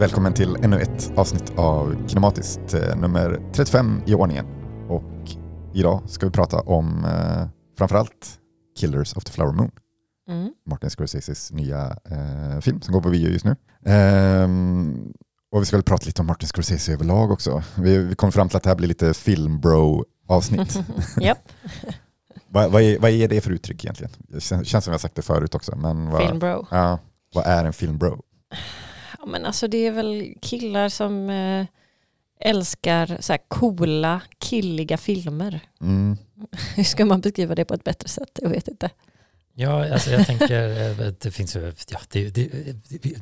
Välkommen till ännu ett avsnitt av Kinematiskt, eh, nummer 35 i ordningen. Och idag ska vi prata om eh, framförallt Killers of the Flower Moon. Mm. Martin Scorseses nya eh, film som går på bio just nu. Ehm, och vi ska väl prata lite om Martin Scorsese överlag också. Vi, vi kom fram till att det här blir lite filmbro-avsnitt. Japp, vad, vad, är, vad är det för uttryck egentligen? Det känns, känns som jag sagt det förut också. Men vad, filmbro. ja, vad är en filmbro? Ja, men alltså det är väl killar som eh, älskar så här coola, killiga filmer. Mm. Hur ska man beskriva det på ett bättre sätt? Jag vet inte. Ja, alltså jag tänker, eh, det finns ju, ja, det, det,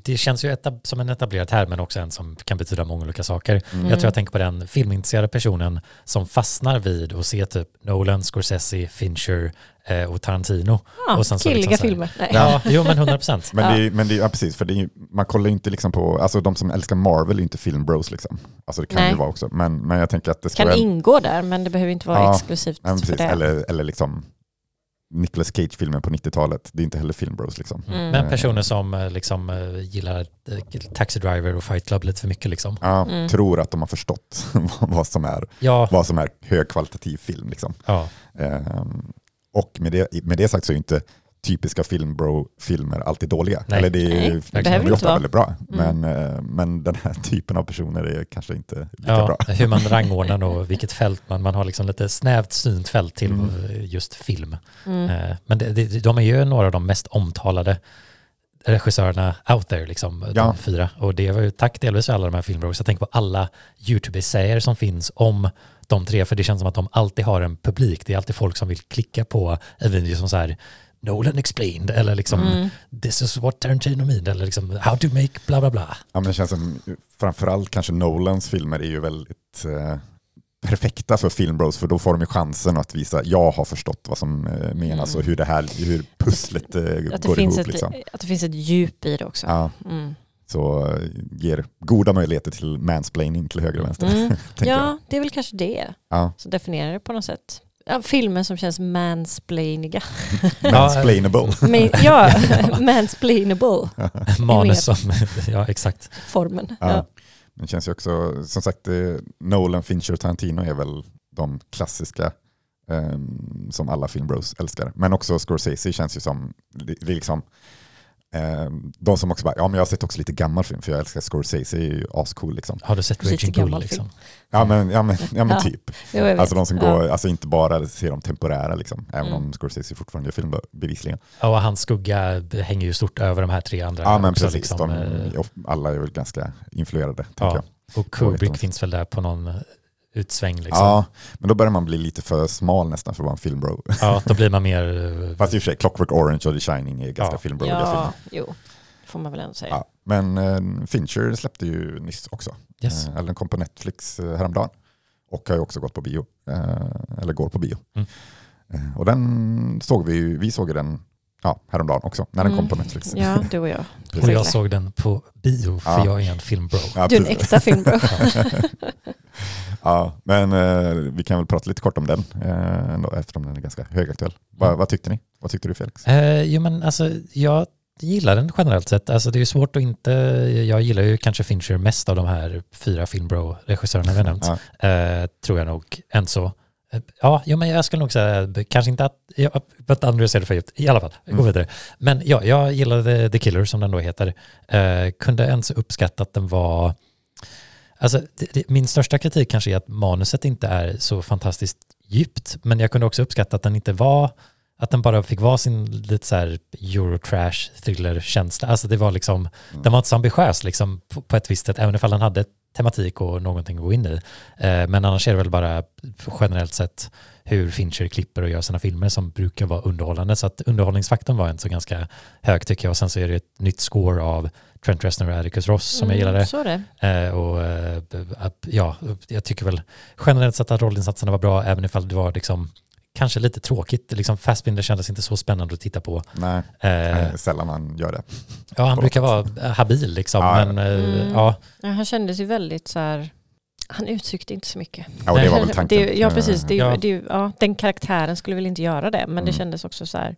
det, känns ju etab, som en etablerad term men också en som kan betyda många olika saker. Mm. Jag tror jag tänker på den filmintresserade personen som fastnar vid och ser typ Nolan, Scorsese, Fincher eh, och Tarantino. Ja, Och sen så killiga liksom så här- filmer. Nej. Ja, jo men 100 procent. Men, det, är- men det, är- ja, precis, för det är, ju- man kollar ju inte liksom på, alltså de som älskar Marvel är ju inte filmbros liksom. Alltså det kan Nej. det vara också, men, men jag tänker att det ska Kan vara, ingå där men det behöver inte vara Ja, exklusivt men för det. eller, eller liksom Nicolas Cage-filmen på 90-talet, det är inte heller filmbros liksom. Mm. Men personer som eh, liksom eh, gillar eh, Taxi Driver och Fight Club lite för mycket liksom. Ja, Mm. Tror att de har förstått vad- som är, Ja, vad som är högkvalitativ film liksom. ja, Ehm, och med det, med det sagt så är ju inte typiska filmbro-filmer alltid dåliga. Nej. Eller det är Nej, ju det liksom, behöver de är ofta vara. väldigt bra, Mm. men, eh, men den här typen av personer är kanske inte lika ja bra. hur man rangordnar och vilket fält man, man har liksom lite snävt synt fält till Mm. just film. Mm. Eh, Men det, det, de är ju några av de mest omtalade regissörerna out there, liksom, Ja. de fyra. Och det var ju tack delvis för alla de här filmbros. Jag tänker på alla YouTube-essäer som finns om de tre, för det känns som att de alltid har en publik. Det är alltid folk som vill klicka på en video som så här Nolan explained, eller liksom Mm. this is what Tarantino mean, eller liksom how to make bla bla bla. Ja, men det känns som, framförallt kanske Nolans filmer är ju väldigt eh, perfekta för filmbros, för då får de ju chansen att visa, jag har förstått vad som eh, menas Mm. och hur det här, hur pusslet eh, Att, det går finns ihop. ett, Liksom. att det finns ett djup i det också. Ja, Mm. så eh, ger goda möjligheter till mansplaining till höger och vänster. Mm. tänker jag. Ja, det är väl kanske det Ja. som definierar det på något sätt. Ja, filmer som känns mansplainiga. Mansplainable. Men, ja, mansplainable Manus som, ja exakt. formen. Ja. Ja. Men det känns ju också, som sagt, eh, Nolan, Fincher och Tarantino är väl de klassiska eh, som alla filmbros älskar. Men också Scorsese känns ju som, det, det liksom, de som också bara, ja men jag har sett också lite gammal film för jag älskar Scorsese, är ju ascool liksom. Har du sett Lite Raging Bull liksom? Ja men, ja, men, ja, men Ja. typ. Jo. Alltså de som Ja. går, alltså inte bara ser de temporära liksom, även Mm. om Scorsese fortfarande gör film då, bevisligen. Ja, och hans skugga hänger ju stort över de här tre andra. Ja men också, precis, liksom, eh, de, alla är väl ganska influerade, Ja. jag. Och Kubrick finns väl där på någon utsväng liksom. Ja, men då börjar man bli lite för smal nästan för att vara en filmbro. Ja, då blir man mer... Fast i och för sig, Clockwork Orange och The Shining är ganska Ja. filmbrodiga filmer. Ja, jo. Det får man väl ändå säga. Ja, men eh, Fincher släppte ju nyss också. Yes. Eh, eller den kom på Netflix eh, häromdagen. Och har ju också gått på bio. Eller går på bio. Mm. Och den såg vi ju, vi såg ju den ja, häromdagen också, när den kom Mm. på Netflix. Ja, du och jag. Och jag såg den på bio för Ja. jag är en filmbro. Ja, Du är en äkta filmbro. ja, men eh, vi kan väl prata lite kort om den, eh, ändå, eftersom den är ganska högaktuell. Va, Mm. vad tyckte ni? Vad tyckte du Felix? Eh, jo men alltså jag gillar den generellt sett. Alltså det är ju svårt att inte... Jag gillar ju kanske Fincher mest av de här fyra filmbro-regissörerna vi har nämnt. Ja. Eh, tror jag nog. Än så. Ja, jo, men jag skulle nog säga, kanske inte att, ja, but underrated för djupt, i alla fall, gå Mm. vidare. Men ja, jag gillade The Killer som den då heter. Eh, kunde ens uppskatta att den var, alltså det, det, min största kritik kanske är att manuset inte är så fantastiskt djupt, men jag kunde också uppskatta att den inte var, att den bara fick vara sin lite så här Eurotrash thriller-känsla. Alltså det var liksom, Mm. den var inte så ambitiös liksom på, på ett visst sätt, även ifall den hade tematik och någonting att gå in i. Eh, men annars är det väl bara generellt sett hur Fincher klipper och gör sina filmer som brukar vara underhållande. Så att underhållningsfaktorn var en så ganska hög tycker jag. Och sen så är det ett nytt score av Trent Reznor och Atticus Ross som jag gillade. Så är det. Eh, och eh, ja, jag tycker väl generellt sett att rollinsatserna var bra, även ifall det var liksom kanske lite tråkigt. Liksom Fassbinder kändes inte så spännande att titta på. Nej, Eh, eh, sällan man gör det. ja, han brukar vara habil liksom, Ja, ja. men eh, Mm. ja, Ja, han kändes ju väldigt så här, han uttryckte inte så mycket. Ja, och det var väl tanken. Det, ja, precis. Det, Ja. ja. Det, ja, den karaktären skulle väl inte göra det, men Mm. det kändes också så här,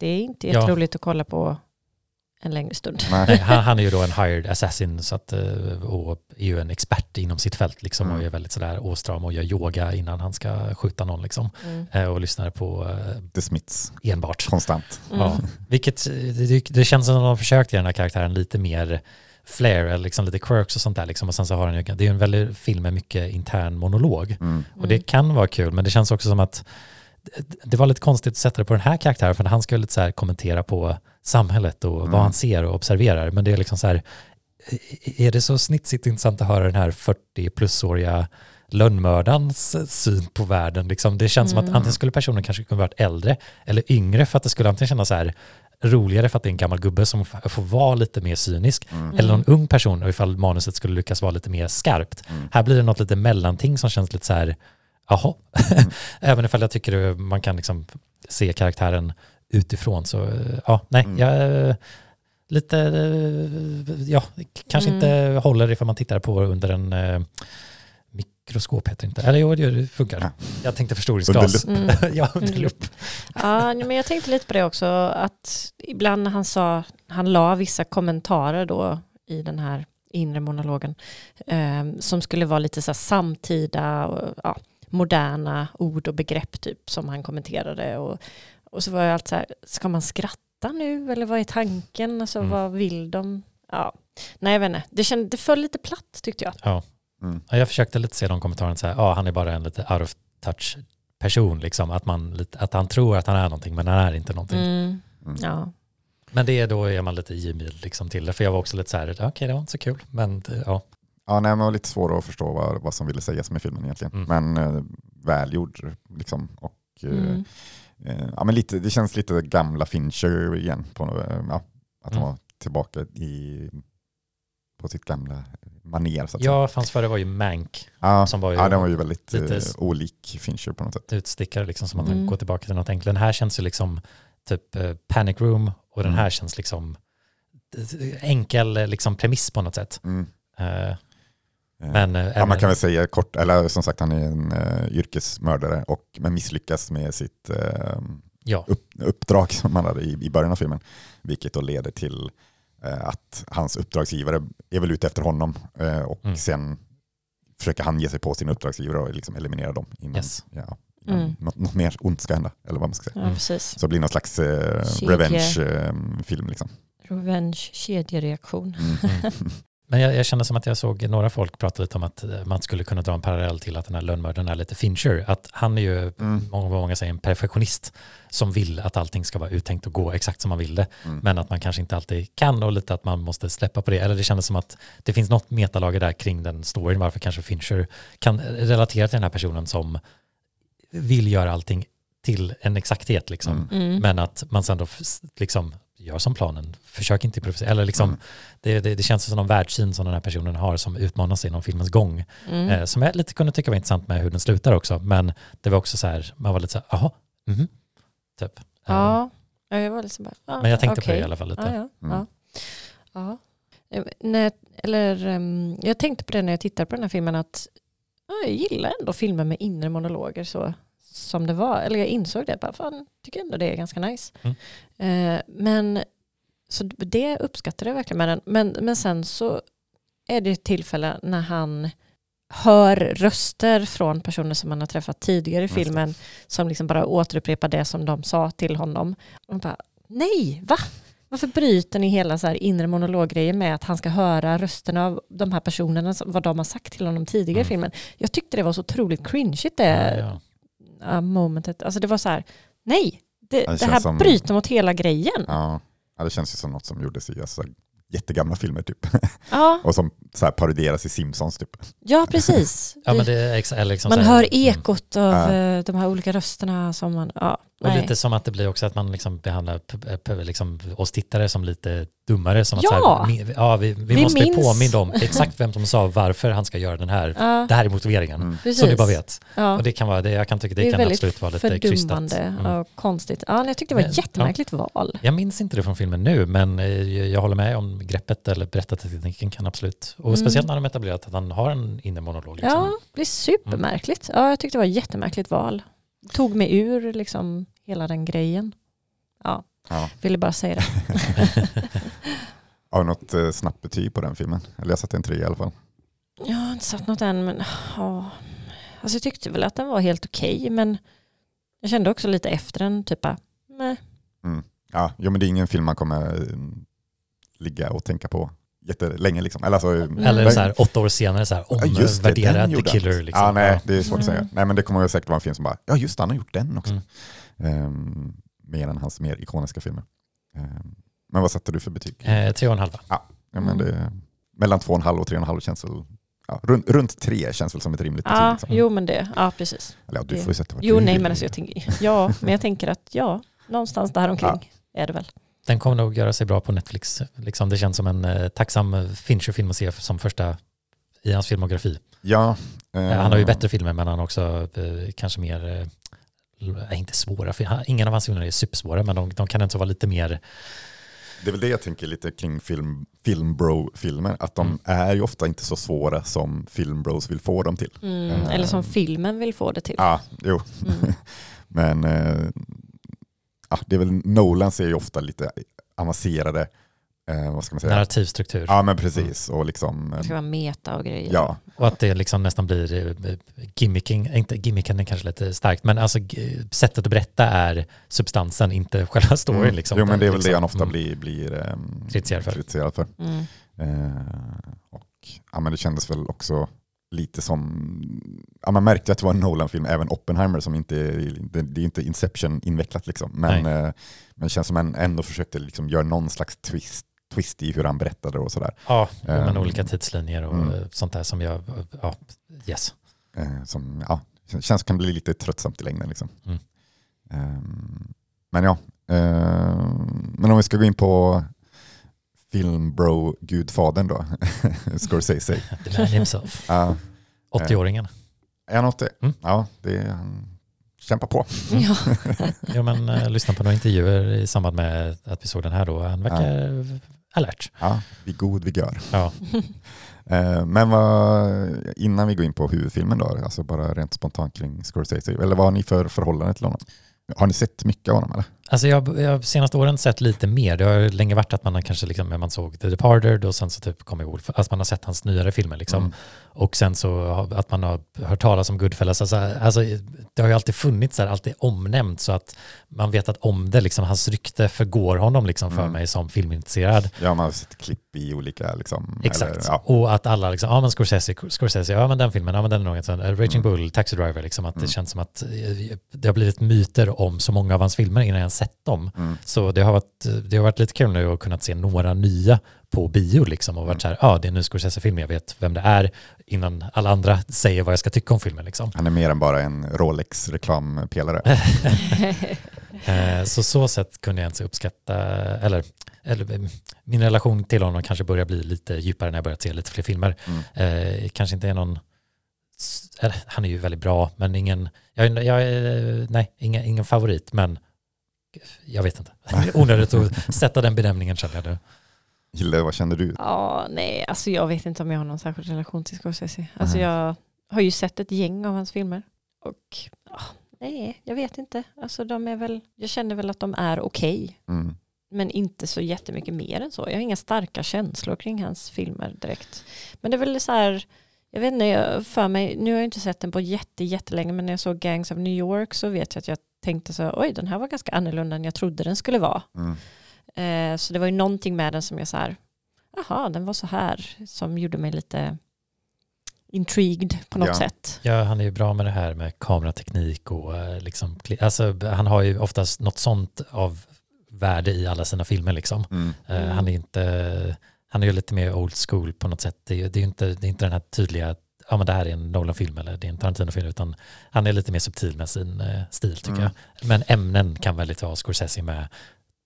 det är inte Ja. jätteroligt att kolla på en längre stund. Nej, Nej. han, han är ju då en hired assassin så att, eh, och är ju en expert inom sitt fält liksom, Mm. och är väldigt sådär åstram och gör yoga innan han ska skjuta någon liksom, Mm. eh, och lyssnar på eh, The Smiths, enbart. konstant. Mm. Ja. Vilket, det, det känns som att de har försökt ge den här karaktären lite mer flair, eller liksom lite quirks och sånt där liksom. och sen så har han ju, det är ju en väldigt film med mycket intern monolog. Mm. Och det kan vara kul, men det känns också som att det- var lite konstigt att sätta det på den här karaktären, för han ska lite så här kommentera på samhället och Mm. vad han ser och observerar. Men det är liksom så här, är det så snitsigt intressant att höra den här 40-plusåriga lönnmördarens syn på världen? Liksom, det känns som Mm. att antingen skulle personen kanske kunna varit äldre eller yngre för att det skulle antingen kännas så här roligare för att det är en gammal gubbe som får vara lite mer cynisk Mm. eller någon ung person och ifall manuset skulle lyckas vara lite mer skarpt. Mm. Här blir det något lite mellanting som känns lite så här, jaha. Mm. Även ifall jag tycker man kan liksom se karaktären utifrån så, eh, ja, nej, Mm. jag eh, lite, eh, ja, kanske Mm. inte håller ifall man tittar på under en eh, mikroskop heter det inte. Eller jo, det funkar. Ja. Jag tänkte förstoringsglas. Mm. ja, under Under lupp. Ja, men jag tänkte lite på det också, att ibland när han sa, han la vissa kommentarer då i den här inre monologen, eh, som skulle vara lite så här samtida och ja, moderna ord och begrepp typ som han kommenterade. Och, och så var jag alltid så här, ska man skratta nu eller vad är tanken? Alltså Mm. vad vill de? Ja. Nej, jag vet inte. Det, känd, det föll lite platt tyckte jag. Ja. Mm. Ja, jag försökte lite se de kommentarerna så här, ja han är bara en lite out of touch person, liksom, att, man, lite- att han tror att han är någonting men han är inte någonting. Mm. Mm. Ja. Men det är då är man lite givmild liksom till det, för jag var också lite så här, okej det var inte så kul, men det- ja. Ja, nej, men det var lite svårt att förstå vad, vad som ville sägas med filmen egentligen. Mm. Men eh, välgjord liksom. Och, eh, Mm. eh, ja, men lite, det känns lite gamla Fincher igen. På, eh, ja, att han Mm. var tillbaka i, på sitt gamla säga. Ja, fanns före var ju Mank, ja, som var ju ja, den var ju väldigt lite- eh, olik Fincher på något sätt. utstickare, liksom, som att Mm. man går tillbaka till något enkelt. Den här känns ju liksom typ eh, Panic Room och den Mm. här känns liksom eh, enkel eh, liksom, premiss på något sätt. Mm. Eh, Eh, men eh, Ja, man kan väl säga kort, eller som sagt han är en uh, yrkesmördare och men misslyckas med sitt eh, ja, upp, uppdrag som han hade i, i början av filmen. Vilket då leder till eh, att hans uppdragsgivare är väl ute efter honom eh, och Mm. sen försöker han ge sig på sin uppdragsgivare och liksom eliminera dem innan, Yes. ja, innan Mm. något, något mer ont ska hända. Eller vad man ska säga. Mm. Så det blir någon slags eh, revenge-film. liksom. Revenge, kedjereaktion. Mm. Mm. Men jag, jag känner som att jag såg några folk prata lite om att eh, man skulle kunna dra en parallell till att den här lönnmördaren är lite Fincher. Att han är ju, Mm. många, många säger, en perfektionist som vill att allting ska vara uttänkt och gå exakt som man vill det. Mm. Men att man kanske inte alltid kan och lite att man måste släppa på det. Eller det kändes som att det finns något metalager där kring den storyn varför kanske Fincher kan relatera till den här personen som vill göra allting till en exakthet liksom. Mm. Mm. Men att man sen då liksom gör som planen, försök inte improvisera. Eller liksom, Mm. det, det, det känns som någon världssyn som den här personen har som utmanas inom filmens gång. Mm. Eh, som jag lite kunde tycka var intressant med hur den slutar också. Men det var också så här, man var lite så här, jaha, mhm, typ. Eh, Ja, ja, jag var liksom bara, ja, Men jag tänkte på okej. det i alla fall lite. Ja, ja, Mm. ja. ja. Eh, När, eller, ehm, jag tänkte på det när jag tittade på den här filmen att ja, jag gillar ändå filmer med inre monologer så som det var. Eller jag insåg det, bara, fan, tycker ändå det är ganska nice. Mm. Eh, men så det uppskattade jag verkligen med den. Men, men sen så är det ett tillfälle när han hör röster från personer som han har träffat tidigare i filmen som liksom bara återupprepar det som de sa till honom. Och man bara, nej, va? Varför bryter ni hela så här inre monologgrejen med att han ska höra rösterna av de här personerna, vad de har sagt till honom tidigare i Mm. filmen? Jag tyckte det var så otroligt cringeigt det ja. ja, momentet. Alltså det var så här, nej, det, det det, känns här som- bryter mot hela grejen. Ja. ja, det känns ju som något som gjordes i alltså, jättegamla filmer typ. Ja, och som så här, parodieras i Simpsons typ. ja precis. ja men det är liksom man hör ekot av Ja. eh, de här olika rösterna som man, ja, Och nej. lite som att det blir också att man liksom behandlar p- liksom oss tittare som lite dummare. Som att Ja! så här, ja, vi, vi, Vi måste minns. påminna om exakt vem som sa varför han ska göra den här. ja, Det här är motiveringen. Mm. precis. Så ni bara vet. Ja. Och det kan vara, det, jag kan tycka det, Det är kan väldigt absolut vara lite krystat. fördummande Mm. och konstigt. Ja, jag tyckte det var ett jättemärkligt val. Jag minns inte det från filmen nu, men eh, jag håller med om greppet eller berättartekniken kan absolut. Och Mm. speciellt när de etablerat att han har en inre monolog. Liksom. Ja, det blir supermärkligt. Ja, jag tyckte det var ett jättemärkligt val. Tog mig ur liksom hela den grejen. Ja, Ja. ville bara säga det. Har du något eh, snabbt betyg på den filmen? Eller jag satte en tre i alla fall. Jag har inte satt något än men ja. Alltså jag tyckte väl att den var helt okej men jag kände också lite efter den typ nej. Ja, jo, men det är ingen film man kommer eh, ligga och tänka på jättelänge. Liksom. Eller, alltså, Eller så här, åtta år senare så här, Ja, just det, omvärdera den The. Killer. Liksom. Ja, nej, det är svårt att Mm. säga. Nej, men det kommer säkert vara en film som bara, ja just det, han har gjort den också. Mm. Ehm, mer än hans mer ikoniska filmer. Ehm, men vad satte du för betyg? Eh, tre och en halv. Ja, men Mm. det, mellan två och en halv och tre och en halv känns väl, ja, runt, runt tre känns väl som ett rimligt betyg. Ja, Liksom. jo men det, ja precis. Eller ja, du det- får ju sätta vad Jo nej men alltså jag tänker, ja men jag tänker att ja, någonstans där omkring är det väl. Den kommer nog göra sig bra på Netflix. Liksom, det känns som en eh, tacksam Fincher-film att se som första i hans filmografi. Ja, Eh, eh, han har ju bättre filmer men han har också eh, kanske mer, eh, inte svåra, för han- ingen av hans filmer är supersvåra men de, de kan inte vara lite mer, Det är väl det jag tänker lite kring film, filmbro-filmer, att de Mm. är ju ofta inte så svåra som filmbros vill få dem till. Mm, Eh, eller som filmen vill få det till. Ja, jo. Mm. Men eh, ja, det är väl, Nolans är ju ofta lite avancerade, eh, vad ska man säga? narrativstruktur. Ja men precis, och liksom, Det ska eh, vara meta och grejer. ja, Och att det liksom nästan blir eh, gimmicking, inte gimmicken är kanske lite starkt, men alltså sättet att berätta är substansen, inte själva storyn. Mm. Liksom. Jo men det är väl liksom, det han ofta mm. blir, blir ehm, Kritiserad för. kritiserad för. Mm. Eh, och ja, men det kändes väl också lite som, ja, man märkte att det var en Nolan-film, även Oppenheimer som inte, det, det är inte Inception invecklat liksom. Men, eh, men det känns som han ändå försökte liksom göra någon slags twist, twist i hur han berättade och sådär. Ja, jo, men Ehm, olika tidslinjer och mm. eh, sånt där som jag, ja, yes. Eh, som ja, känns kan bli lite tröttsamt i längden. Liksom. Mm. Ehm, men ja, ehm, men om vi ska gå in på filmbro-gudfadern då, Scorsese. The man himself. Ja, 80-åringen. är han 80? Mm. Ja, det är, han kämpar på. Ja. Men uh, lyssna på några intervjuer i samband med att vi såg den här då. Han verkar alert. Ja, vid god vigör. Ja. Eh, Men vad, innan vi går in på huvudfilmen då, alltså bara rent spontant kring Scorsese, eller vad har ni för förhållande till honom? Har ni sett mycket av honom eller? Alltså jag jag har senaste åren sett lite mer. Det har länge varit att man har kanske liksom, man såg The Departed och sen så typ kom ihåg, alltså man har sett hans nyare filmer liksom. Mm. Och sen så att man har hört talas om Goodfellas. Alltså, alltså, det har ju alltid funnits där, alltid omnämnt så att man vet att om det, liksom, hans rykte förgår honom liksom för Mm. mig som filmintresserad. Ja, man har sett klipp i olika liksom. Exakt. Eller, ja. Och att alla liksom, ja men Scorsese, Scorsese, ja men den filmen, ja men den är nog en sån, eh, Raging Mm. Bull, Taxi Driver, liksom att det Mm. känns som att eh, det har blivit myter om så många av hans filmer innan jag ens sett dem. Mm. Så det har varit, det har varit lite kul nu att kunna se några nya på bio liksom och Mm. varit så här, ja det är en ny Scorsese-film, jag vet vem det är innan alla andra säger vad jag ska tycka om filmen liksom. Han är mer än bara en Rolex-reklampelare. Eh, Så så sätt kunde jag inte uppskatta, eller, eller min relation till honom kanske börjar bli lite djupare när jag börjat se lite fler filmer. Mm. Eh, kanske inte är någon, eller, han är ju väldigt bra, men ingen, jag, jag, nej, ingen, ingen favorit, men jag vet inte. Onödigt att sätta den benämningen känner jag nu. Gille, vad känner du? ja, nej, alltså jag vet inte om jag har någon särskild relation till Scorsese. Alltså Mhm. jag har ju sett ett gäng av hans filmer. Och ja, nej, jag vet inte. Alltså de är väl, jag känner väl att de är okej. Mm. Men inte så jättemycket mer än så. Jag har inga starka känslor kring hans filmer direkt. Men det är väl så här, jag vet inte, jag- för mig, nu har jag inte sett den på jätte, jättelänge, men när jag såg Gangs of New York så vet jag att jag tänkte så, oj den här var ganska annorlunda än jag trodde den skulle vara. Mm. Eh, så det var ju någonting med den som jag så här, jaha den var så här, som gjorde mig lite intrigued på något Ja. sätt. Ja, han är ju bra med det här med kamerateknik och eh, liksom, alltså, han har ju oftast något sånt av värde i alla sina filmer liksom. Mm. Eh, Mm. Han är inte, han är ju lite mer old school på något sätt. Det är, ju- det är ju inte, det är inte den här tydliga, ja men det här är en Nolan-film eller det är en Tarantino-film, utan han är lite mer subtil med sin eh, stil tycker Mm. jag. Men ämnen kan väldigt vara Scorsese med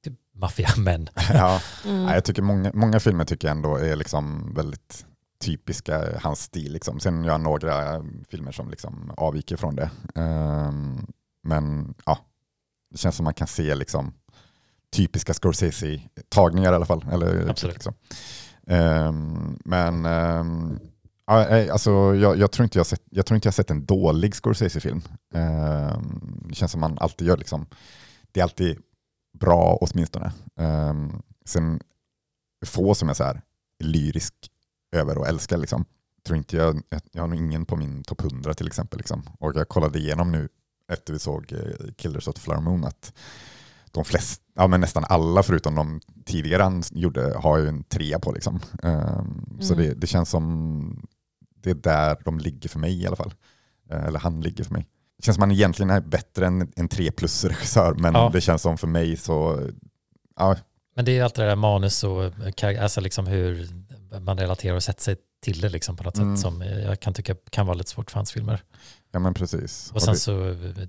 typ maffiamän. Ja. Mm. Ja, jag tycker många, många filmer tycker jag ändå är liksom väldigt typiska hans stil. Liksom. Sen gör han några filmer som liksom avviker från det. Ehm, men ja, det känns som man kan se liksom typiska Scorsese-tagningar i alla fall. Eller, Absolut. Liksom. Ehm, men nej, alltså, jag, jag, tror inte jag, sett, jag tror inte jag sett en dålig Scorsese-film. Ehm, det känns som man alltid gör liksom, det är alltid bra åtminstone. Um, sen få som jag så här lyrisk över och älskar. Liksom. Tror inte jag, jag har nog ingen på min topp 100 till exempel. Liksom. Och jag kollade igenom nu efter vi såg eh, Killers of the Flower Moon att de flesta, ja, men nästan alla förutom de tidigare han gjorde har ju en trea på. Liksom. Um, Så Mm. det, det känns som det är där de ligger för mig i alla fall. Eh, Eller han ligger för mig. Det känns som han egentligen är bättre än en 3 plus-regissör men Ja. det känns som för mig så, ja, Men det är ju alltid det där manus och kar- alltså liksom hur man relaterar och sätter sig till det liksom på något Mm. sätt som jag kan tycka kan vara lite svårt för hans filmer. ja men precis. Och sen det, så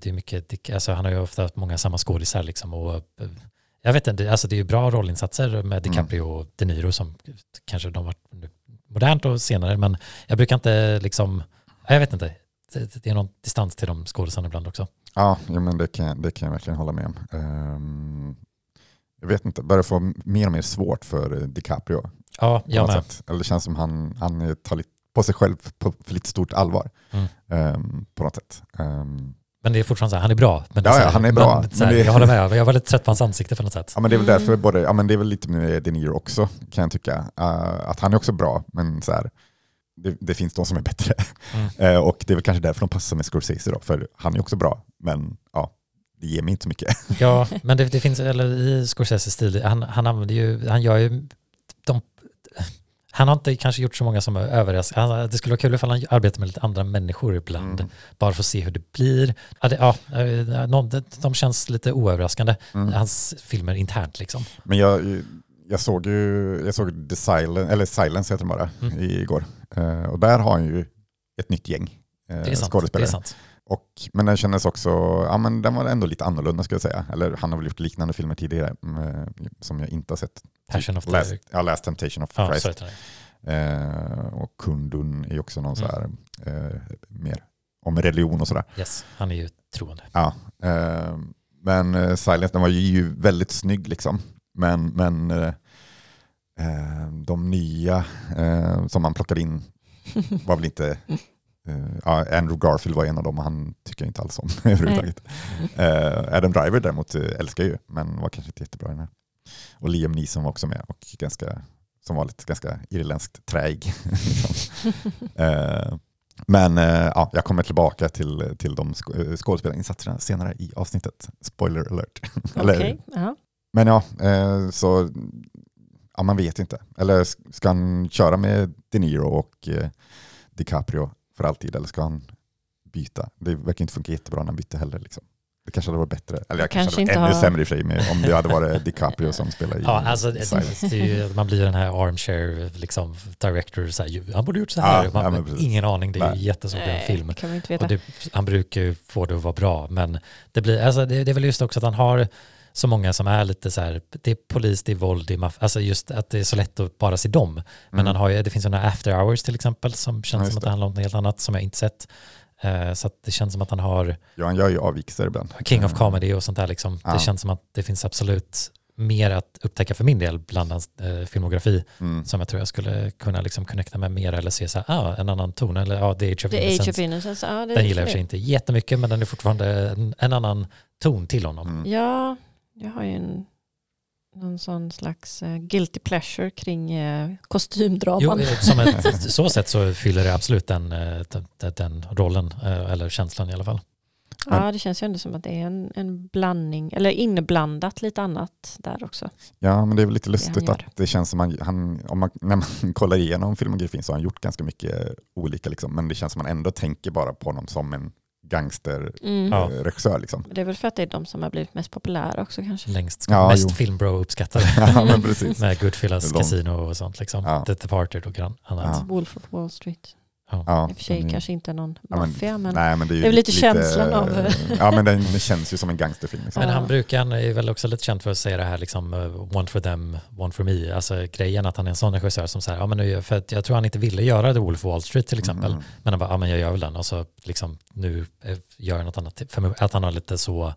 det är mycket, alltså han har ju ofta haft många samma skådisar liksom och eh, jag vet inte, alltså det är ju bra rollinsatser med DiCaprio och De Niro som kanske de varit nu modernt och senare men jag brukar inte liksom, jag vet inte, det, det är någon distans till de skådisarna ibland också. ja, ja men det kan, det kan jag verkligen hålla med om. Ehm, jag vet inte, börjar få mer och mer svårt för DiCaprio. Ja, jag med. sätt. Eller det känns som han, han tar lite på sig själv på för lite stort allvar. Mm. ehm, på något sätt. Ehm, Men det är fortfarande så här, han är bra. Men Ja, ja, han är bra, så här, men det- Jag håller med, jag var lite trött på hans ansikte på något sätt. Ja, men det är väl därför både, ja, men det är väl lite med De Niro också kan jag tycka. Uh, att han är också bra, men så här, det, det finns de som är bättre. Mm. Eh, och det är väl kanske därför de passar med Scorsese då, för han är också bra, men ja, det ger mig inte så mycket. Ja, men det, det finns, eller i Scorseses stil, han, han använder ju, han gör ju, de, han har inte kanske gjort så många som. Han- Det skulle vara kul ifall han arbetar med lite andra människor ibland, Mm. bara för att se hur det blir. Ja, det, ja, eh, de, de känns lite oöverraskande, Mm. hans filmer internt liksom. Men jag, jag såg ju jag såg The Silence, eller Silence heter den bara, Mm. igår. Eh, och där har han ju ett nytt gäng eh, Det är sant. Det skådespelare. är sant. Och, men den kändes också, ja men den var ändå lite annorlunda skulle jag säga. Eller han har väl gjort liknande filmer tidigare mm, som jag inte har sett. Passion of the... Last, ja, Last Temptation of ja, Christ. Eh, och Kundun är ju också någon Mm. så här, eh, mer om religion och sådär. Yes, han är ju troende. Ja, eh, men eh, Silence den var ju väldigt snygg liksom. Men, men eh, eh, de nya eh, som man plockade in var väl inte... ja, Andrew Garfield var en av dem och han tycker jag inte alls om överhuvudtaget. Eh, Adam Driver däremot eh, älskar ju, men var kanske inte jättebra i den här. Och Liam Neeson var också med och ganska, som var lite ganska irländskt träig. eh, men ja, jag kommer tillbaka till, till de sk- skådespelarinsatserna senare i avsnittet. Spoiler alert. Eller- Okej, ja. Men ja, så ja, man vet inte. Eller ska han köra med De Niro och DiCaprio för alltid eller ska han byta? Det verkar inte funka jättebra när han bytte heller. Liksom. Det kanske hade varit bättre. Eller jag kanske, Kanske hade varit inte ännu har- sämre i och för sig med, om det hade varit DiCaprio som spelar i Ja, alltså det, Silence. det är ju, man blir den här armchair liksom, director, så här, han borde gjort så här. Ja, man, ja, ingen aning, det är Nej. ju jättesvårt att göra en film. det kan vi inte veta. Och det, han brukar ju få det att vara bra, men det, blir, alltså det, det är väl just också att han har så många som är lite så här, det är polis, det är våld, det är maff- alltså just att det är så lätt att bara se dem. Men Mm. han har ju, det finns sådana after hours till exempel som Ja, känns just som att det. handlar om något helt annat som jag inte sett. Eh, så att det känns som att han har Ja, han gör ju avvikelser ibland. King of Eh, Comedy och sånt där liksom. Ja. Det känns som att det finns absolut mer att upptäcka för min del bland hans eh, filmografi Mm. som jag tror jag skulle kunna liksom connecta med mer eller se så här, ah, en annan ton eller ja, The Age of The Age Innocence. of Innocence, ja det Den gillar jag för sig inte jättemycket men den är fortfarande en, en annan ton till honom. Mm. Ja, jag har ju en någon sån slags eh, guilty pleasure kring eh, Jo, kostymdraman. eh, som ett så sätt så fyller det absolut den, eh, den, den, rollen eh, eller känslan i alla fall. ja, det känns ju ändå som att det är en, en blandning, eller inblandat lite annat där också. Ja, men det är väl lite lustigt gör. att det känns som han, han om man, när man kollar igenom filmografin så har han gjort ganska mycket olika, liksom, men det känns som man ändå tänker bara på honom som en gangsterregissör. Mm. Regissör, liksom. Det är väl för att det är de som har blivit mest populära också kanske. Längst, Ja, mest jo. filmbro uppskattade ja, men precis. med Goodfellas Casino och sånt liksom. Ja. The Departed och annat. Ja. Wolf of Wall Street. Ja, I och för sig kanske inte någon Ja, men- maffia, men, Nej, men det är, det är väl lite känslan av- Ja, men den, den känns ju som en gangsterfilm. Liksom. Men han brukar, han är väl också lite känd för att säga det här liksom eh, one for them, one for me. Alltså grejen att han är en sån regissör som säger, ja men nu, för att jag tror han inte ville göra The Wolf of Wall Street till exempel. Mm. Men han bara, ja men jag gör väl den och så liksom nu eh, gör jag något annat. Att han har lite så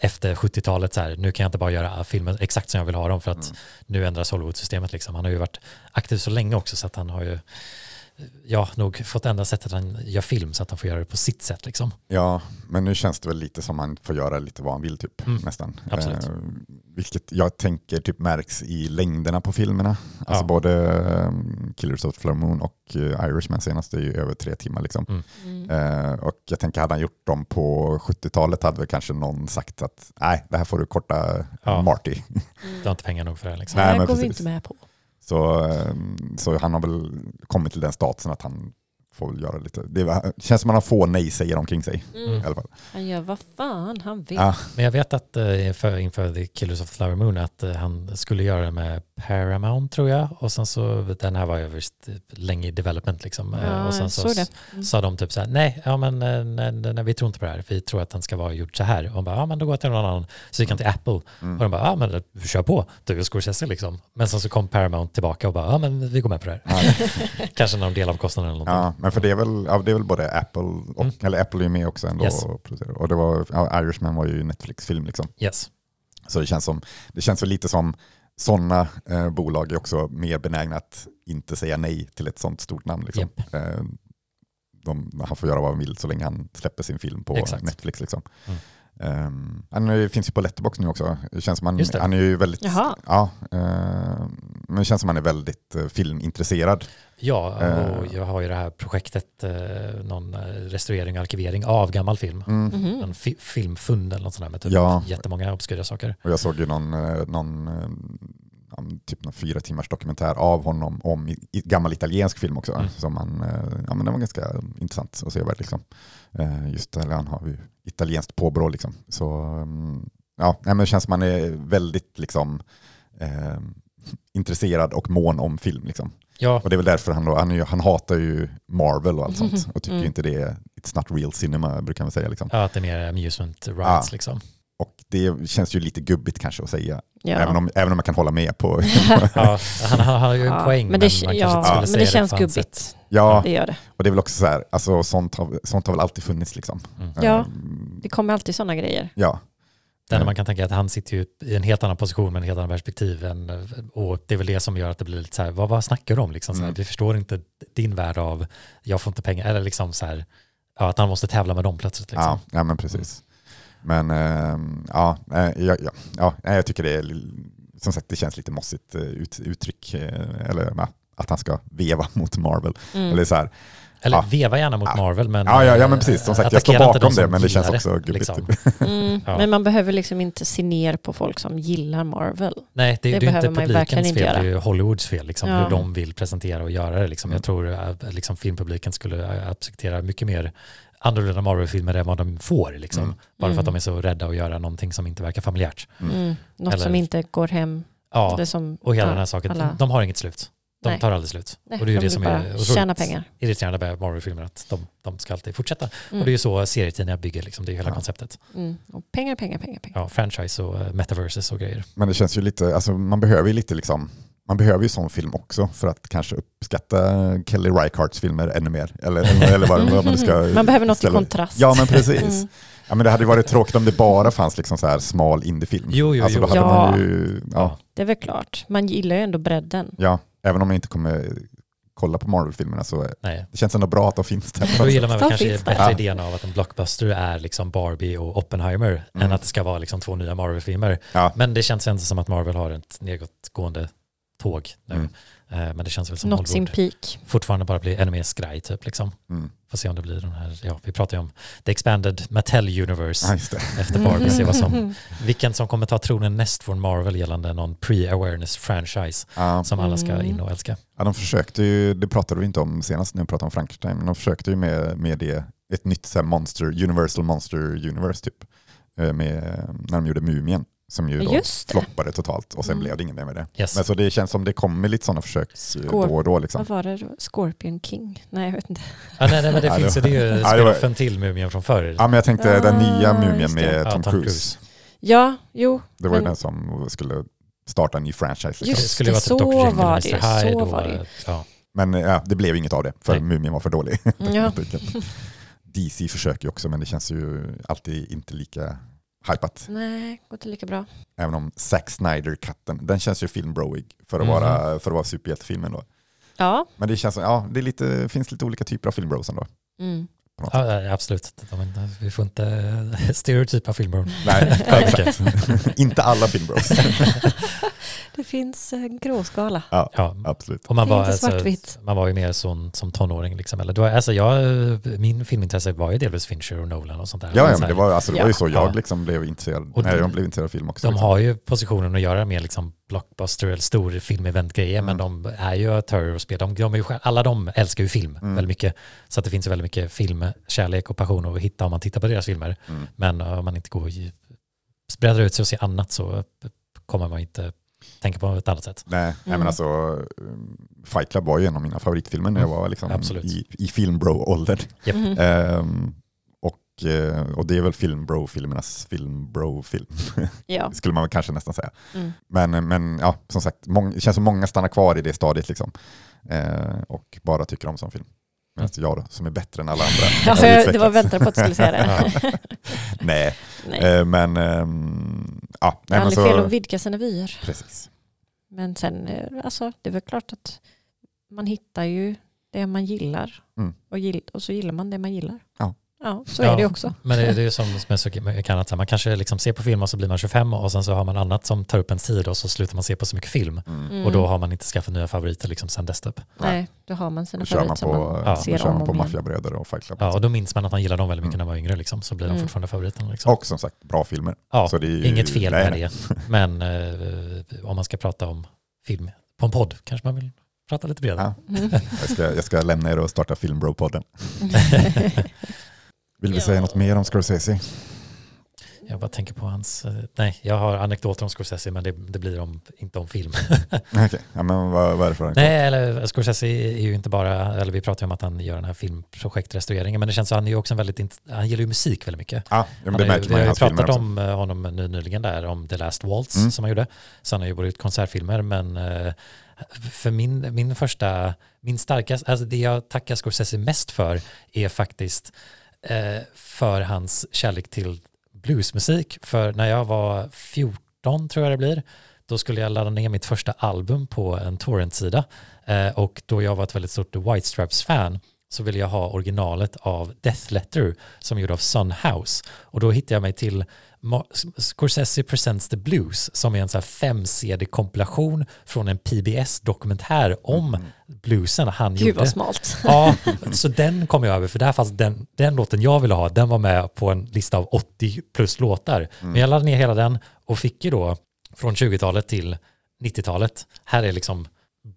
efter 70-talet så här, nu kan jag inte bara göra filmer exakt som jag vill ha dem för att Mm. nu ändras Hollywood-systemet liksom. Han har ju varit aktiv så länge också så att han har ju ja, nog fått ändra sättet han gör film så att han får göra det på sitt sätt liksom. Ja, men nu känns det väl lite som han får göra lite vad han vill typ, Mm, nästan. absolut. Eh, vilket jag tänker typ märks i längderna på filmerna. Alltså Ja. både um, Killers of the Flower Moon och uh, Irishman senast är ju över tre timmar. Liksom. Mm. Eh, och jag tänker, hade han gjort dem på 70-talet hade väl kanske någon sagt att nej, det här får du korta Ja. Marty. Du har inte pengar nog för det här, liksom. Det Nej, här men går vi precis. inte med på. Så, ehm, så han har väl kommit till den statusen att han får väl göra lite. Det känns som att han har få nej-sägare omkring sig Mm. i alla fall. Han gör vad fan han vill. Ja. Men jag vet att eh, inför, inför The Killers of the Flower Moon att eh, han skulle göra det med Paramount tror jag. Och sen så, den här var ju visst länge i development liksom. Eh, Ja, och sen så. Mm. sa de typ så här, nej, ja men eh, nej, nej, vi tror inte på det här. Vi tror att den ska vara gjord så här. Och han bara, ja men då går jag till någon annan. Så gick han till Apple. Mm. Och de bara, ja men eh, kör på, du och Scorsese liksom. Men sen så kom Paramount tillbaka och bara, ja men vi går med på det här. Ja. Kanske någon del av kostnaden eller någonting. Ja, men för det är väl, ja, det är väl både Apple och, Mm. eller Apple är ju med också ändå Yes. och producerar. Och det var, ja, Irishman var ju Netflix-film liksom. Yes. Så det känns, som, det känns väl lite som sådana eh, bolag är också mer benägna att inte säga nej till ett sånt stort namn. Liksom. Eh, de, han får göra vad han vill så länge han släpper sin film på Exakt. Netflix. Liksom. Mm. Um, han finns ju på Letterbox nu också. Det känns som han, han är ju väldigt, Jaha. ja, eh, men det känns som han är väldigt eh, filmintresserad. Ja, och Eh. jag har ju det här projektet, eh, någon eh, restaurering och arkivering av gammal film. Mm. Mhm. En fi- filmfund eller något sånt där med typ Ja. jättemånga obskyra saker. Och jag såg ju någon, någon, ja, typ någon fyra timmars dokumentär av honom om i, i, gammal italiensk film också. Mm. Som han, ja, men den var ganska intressant att se. Liksom. Eh, Just det, han har ju italienskt påbrå. Liksom. Så mm, ja, men det känns som han är väldigt liksom, eh, intresserad och mån om film. Liksom. Ja, Och det är väl därför han, då, han, ju, han hatar ju Marvel och allt sånt. Och tycker Mm. inte det är, it's not real cinema brukar man säga. Liksom. ja, att det är mer amusement rides Ja. liksom. Det känns ju lite gubbigt kanske att säga. Ja. Även, om, även om jag kan hålla med på Ja, han, har ju en Ja, poäng, men men, det, man kanske ja, inte skulle men det det känns hans sätt. gubbigt. Ja, Det gör det. och det är väl också så här, alltså, sånt, har, sånt har väl alltid funnits. Liksom. Mm. Ja. Ehm, Det kommer alltid sådana grejer. ja. Det enda Mm. man kan tänka att han sitter ju i en helt annan position med en helt annan perspektiv. Än, och det är väl det som gör att det blir lite så här, vad, vad snackar du om? Liksom, så här, Mm. Vi förstår inte din värld av, jag får inte pengar, eller liksom så här, ja, att han måste tävla med dem plötsligt. Liksom. Ja, ja, men precis. Men ehm, ja, eh, ja, ja, ja, jag tycker det är, som sagt, det känns lite mossigt eh, ut, uttryck, eh, eller ja, att han ska veva mot Marvel. Mm. Eller så här, Eller Ja. veva gärna mot Ja. Marvel, men... ja, ja, ja, men eh, precis. Som sagt, jag står bakom de det, men det känns också gubbigt. liksom. typ. Mm. Ja. Men man behöver liksom inte se ner på folk som gillar Marvel. Nej, det, Det det, är inte publikens inte fel, göra. det är ju Hollywoods fel, liksom, Ja. hur de vill presentera och göra det. Liksom. Mm. Jag tror att liksom, filmpubliken skulle acceptera mycket mer annorlunda Marvel-filmer än vad de får. Liksom. Mm. Bara för att Mm. de är så rädda att göra någonting som inte verkar familjärt. Mm. Mm. Något Eller- som inte går hem. Ja, Det som, och hela ja, den här saken, alla- de har inget slut. De Nej. tar aldrig slut. Nej, och det är ju de det som är tjäna pengar. irriterande med Marvel-filmer, att de, de ska alltid fortsätta. Mm. Och det är ju så serietidningar bygger, liksom. det är ju hela Ja. konceptet. Mm. Och pengar, pengar, pengar. pengar. Ja, franchise och uh, metaverses och grejer. Men det känns ju lite, alltså man behöver ju lite liksom, man behöver ju sån film också för att kanske uppskatta Kelly Reichardts filmer ännu mer. Eller, eller, eller vad, vad man ska Man behöver något i ställa- kontrast. Ja men precis. Mm. Ja, men det hade ju varit tråkigt om det bara fanns liksom så här smal indiefilm. Jo, jo, alltså, jo. Ja. man ju, ja, Det är väl klart. Man gillar ju ändå bredden. ja, även om jag inte kommer kolla på Marvel-filmerna så Nej. det känns ändå bra att de finns där. Då gillar man väl kanske bättre Ja. idén av att en blockbuster är liksom Barbie och Oppenheimer Mm. än att det ska vara liksom två nya Marvel-filmer. Ja. Men det känns ändå som att Marvel har ett nedåtgående tåg nu. Mm. Eh, Men det känns väl som sin Hollywood peak. fortfarande bara blir ännu mer skraj typ liksom. Mm. Får se om det blir den här, ja vi pratar ju om The Expanded Mattel Universe det. efter Barbie, se vad som, vilken som kommer ta tronen näst från Marvel gällande någon pre-awareness franchise Ja. som alla ska Mm. in och älska. Ja, de försökte ju, det pratade vi inte om senast när vi pratade om Frankenstein, men de försökte ju med, med det, ett nytt så här monster, Universal Monster Universe typ, eh, med, när de gjorde Mumien, som ju då det. floppade totalt och sen Mm. blev det ingen mer med det. Yes. Men så det känns som det kommer lite sådana försök eh, då och då. Liksom. Vad var det då? Scorpion King? Nej, jag vet inte. Ja, nej, nej, men det det finns ju, var- det är ju det var- spinoffen till Mumien från förr. Ja, men jag tänkte den Ah, nya Mumien det. med Ja, Tom, Tom Cruise. Cruise. Ja, jo. Det var ju Men- den som skulle starta en ny franchise. Liksom. Just det skulle det, vara typ så. Jekyll och var det, så var det. Ja. Men ja, det blev inget av det, för Nej. Mumien var för dålig. Ja. DC försöker ju också, men det känns ju alltid inte lika hypat. Nej, går inte lika bra. Även om Zack Snyder-katten, den känns ju filmbroig för att Mhm. vara, för att vara superhjältefilmen då. Ja. Men det känns som, ja, det är lite, finns lite olika typer av filmbros ändå. Mm. På något sätt. Ja, ja, absolut. Vi får inte eh, stereotypa filmer. Nej, inte alla filmbros. Det finns en gråskala. Ja, Absolut. och man Det var, inte alltså, man var ju mer som, som tonåring. Liksom. Eller, då, alltså jag, min filmintresse var ju delvis Fincher och Nolan och sånt där. Ja, ja men här, det var, alltså, det var ju Ja. så jag Ja. liksom blev intresserad. Och jag blev intresserad av film också. De liksom. har ju positionen att göra med liksom blockbuster eller stor filmevent-grejer, men Mm. de är ju aktörer och spel. De, de är ju, själv- alla de älskar ju film Mm. väldigt mycket. Så att det finns ju väldigt mycket filmkärlek och passion att hitta om man tittar på deras filmer. Mm. Men om man inte går och breder ut sig och ser annat så kommer man inte tänka på ett annat sätt. Nej, nej Mm. men alltså um, Fight Club var ju en av mina favoritfilmer när jag Mm, var liksom absolut. i, i filmbro-ålder. Japp. Mhm. Och, eh, och det är väl filmbro-filmernas filmbro-film, Ja. skulle man kanske nästan säga. Mm. Men, men ja, som sagt, mång, det känns som många stannar kvar i det stadiet liksom. Eh, och bara tycker om som film. Medan jag då, som är bättre än alla andra, Ja, jag, det var väntat på att du skulle säga det. Nej, Nej. eh, men ehm, ja. Det är aldrig fel att vidga sina vyer. precis. Men sen, eh, alltså, det är väl klart att man hittar ju det man gillar. Mm. Och, gill, och så gillar man det man gillar. Ja. Ja, så Ja, är det också. Men det, det är ju som med så mycket annat, man kanske liksom ser på film och så blir man 25 och sen så har man annat som tar upp en tid och så slutar man se på så mycket film. Mm. Mm. Och då har man inte skaffat nya favoriter liksom sen dess typ. Nej, då har man sina favoriter som på, man Ja. ser kör om man och på. Maffiabröder och Fight Club. Ja, och då minns man att man gillade dem väldigt mycket Mm. när man var yngre liksom, så blir de Mm. fortfarande favoriterna. Liksom. Och som sagt, bra filmer. ja, Så det är ju, inget fel nej, med nej. det. Men eh, om man ska prata om film på en podd kanske man vill prata lite bredare. Ja. Mm. Jag ska, jag ska lämna er och starta Filmbro-podden. Vill vi Ja. säga något mer om Scorsese? Jag bara tänker på hans, eh, nej jag har anekdoter om Scorsese men det, det blir om, inte om film. Okej, ja, men vad, vad är det för en Nej, eller Scorsese är ju inte bara, eller vi pratar ju om att han gör den här filmprojektrestaureringen, men det känns som att han är ju också en väldigt, han gillar ju musik väldigt mycket. Ja, men det har ju, märker vi man i har ju pratat om eh, honom nu nyligen där, om The Last Waltz Mm. som han gjorde. Så han har ju både gjort konsertfilmer, men eh, för min, min första, min starkaste, alltså det jag tackar Scorsese mest för är faktiskt Eh, för hans kärlek till bluesmusik. För när jag var 14 tror jag det blir, då skulle jag ladda ner mitt första album på en torrentsida. Eh, och då jag var ett väldigt stort White Stripes-fan så ville jag ha originalet av Death Letter som gjorde gjord av Sun House. Och då hittade jag mig till Scorsese Presents the Blues som är en så här fem CD-kompilation från en PBS-dokumentär om Mm. bluesen han Gud gjorde. vad smalt. Ja, så den kom jag över för där fanns den, den låten jag ville ha, den var med på en lista av 80 plus låtar. Mm. Men jag laddade ner hela den och fick ju då från 20-talet till 90-talet, här är liksom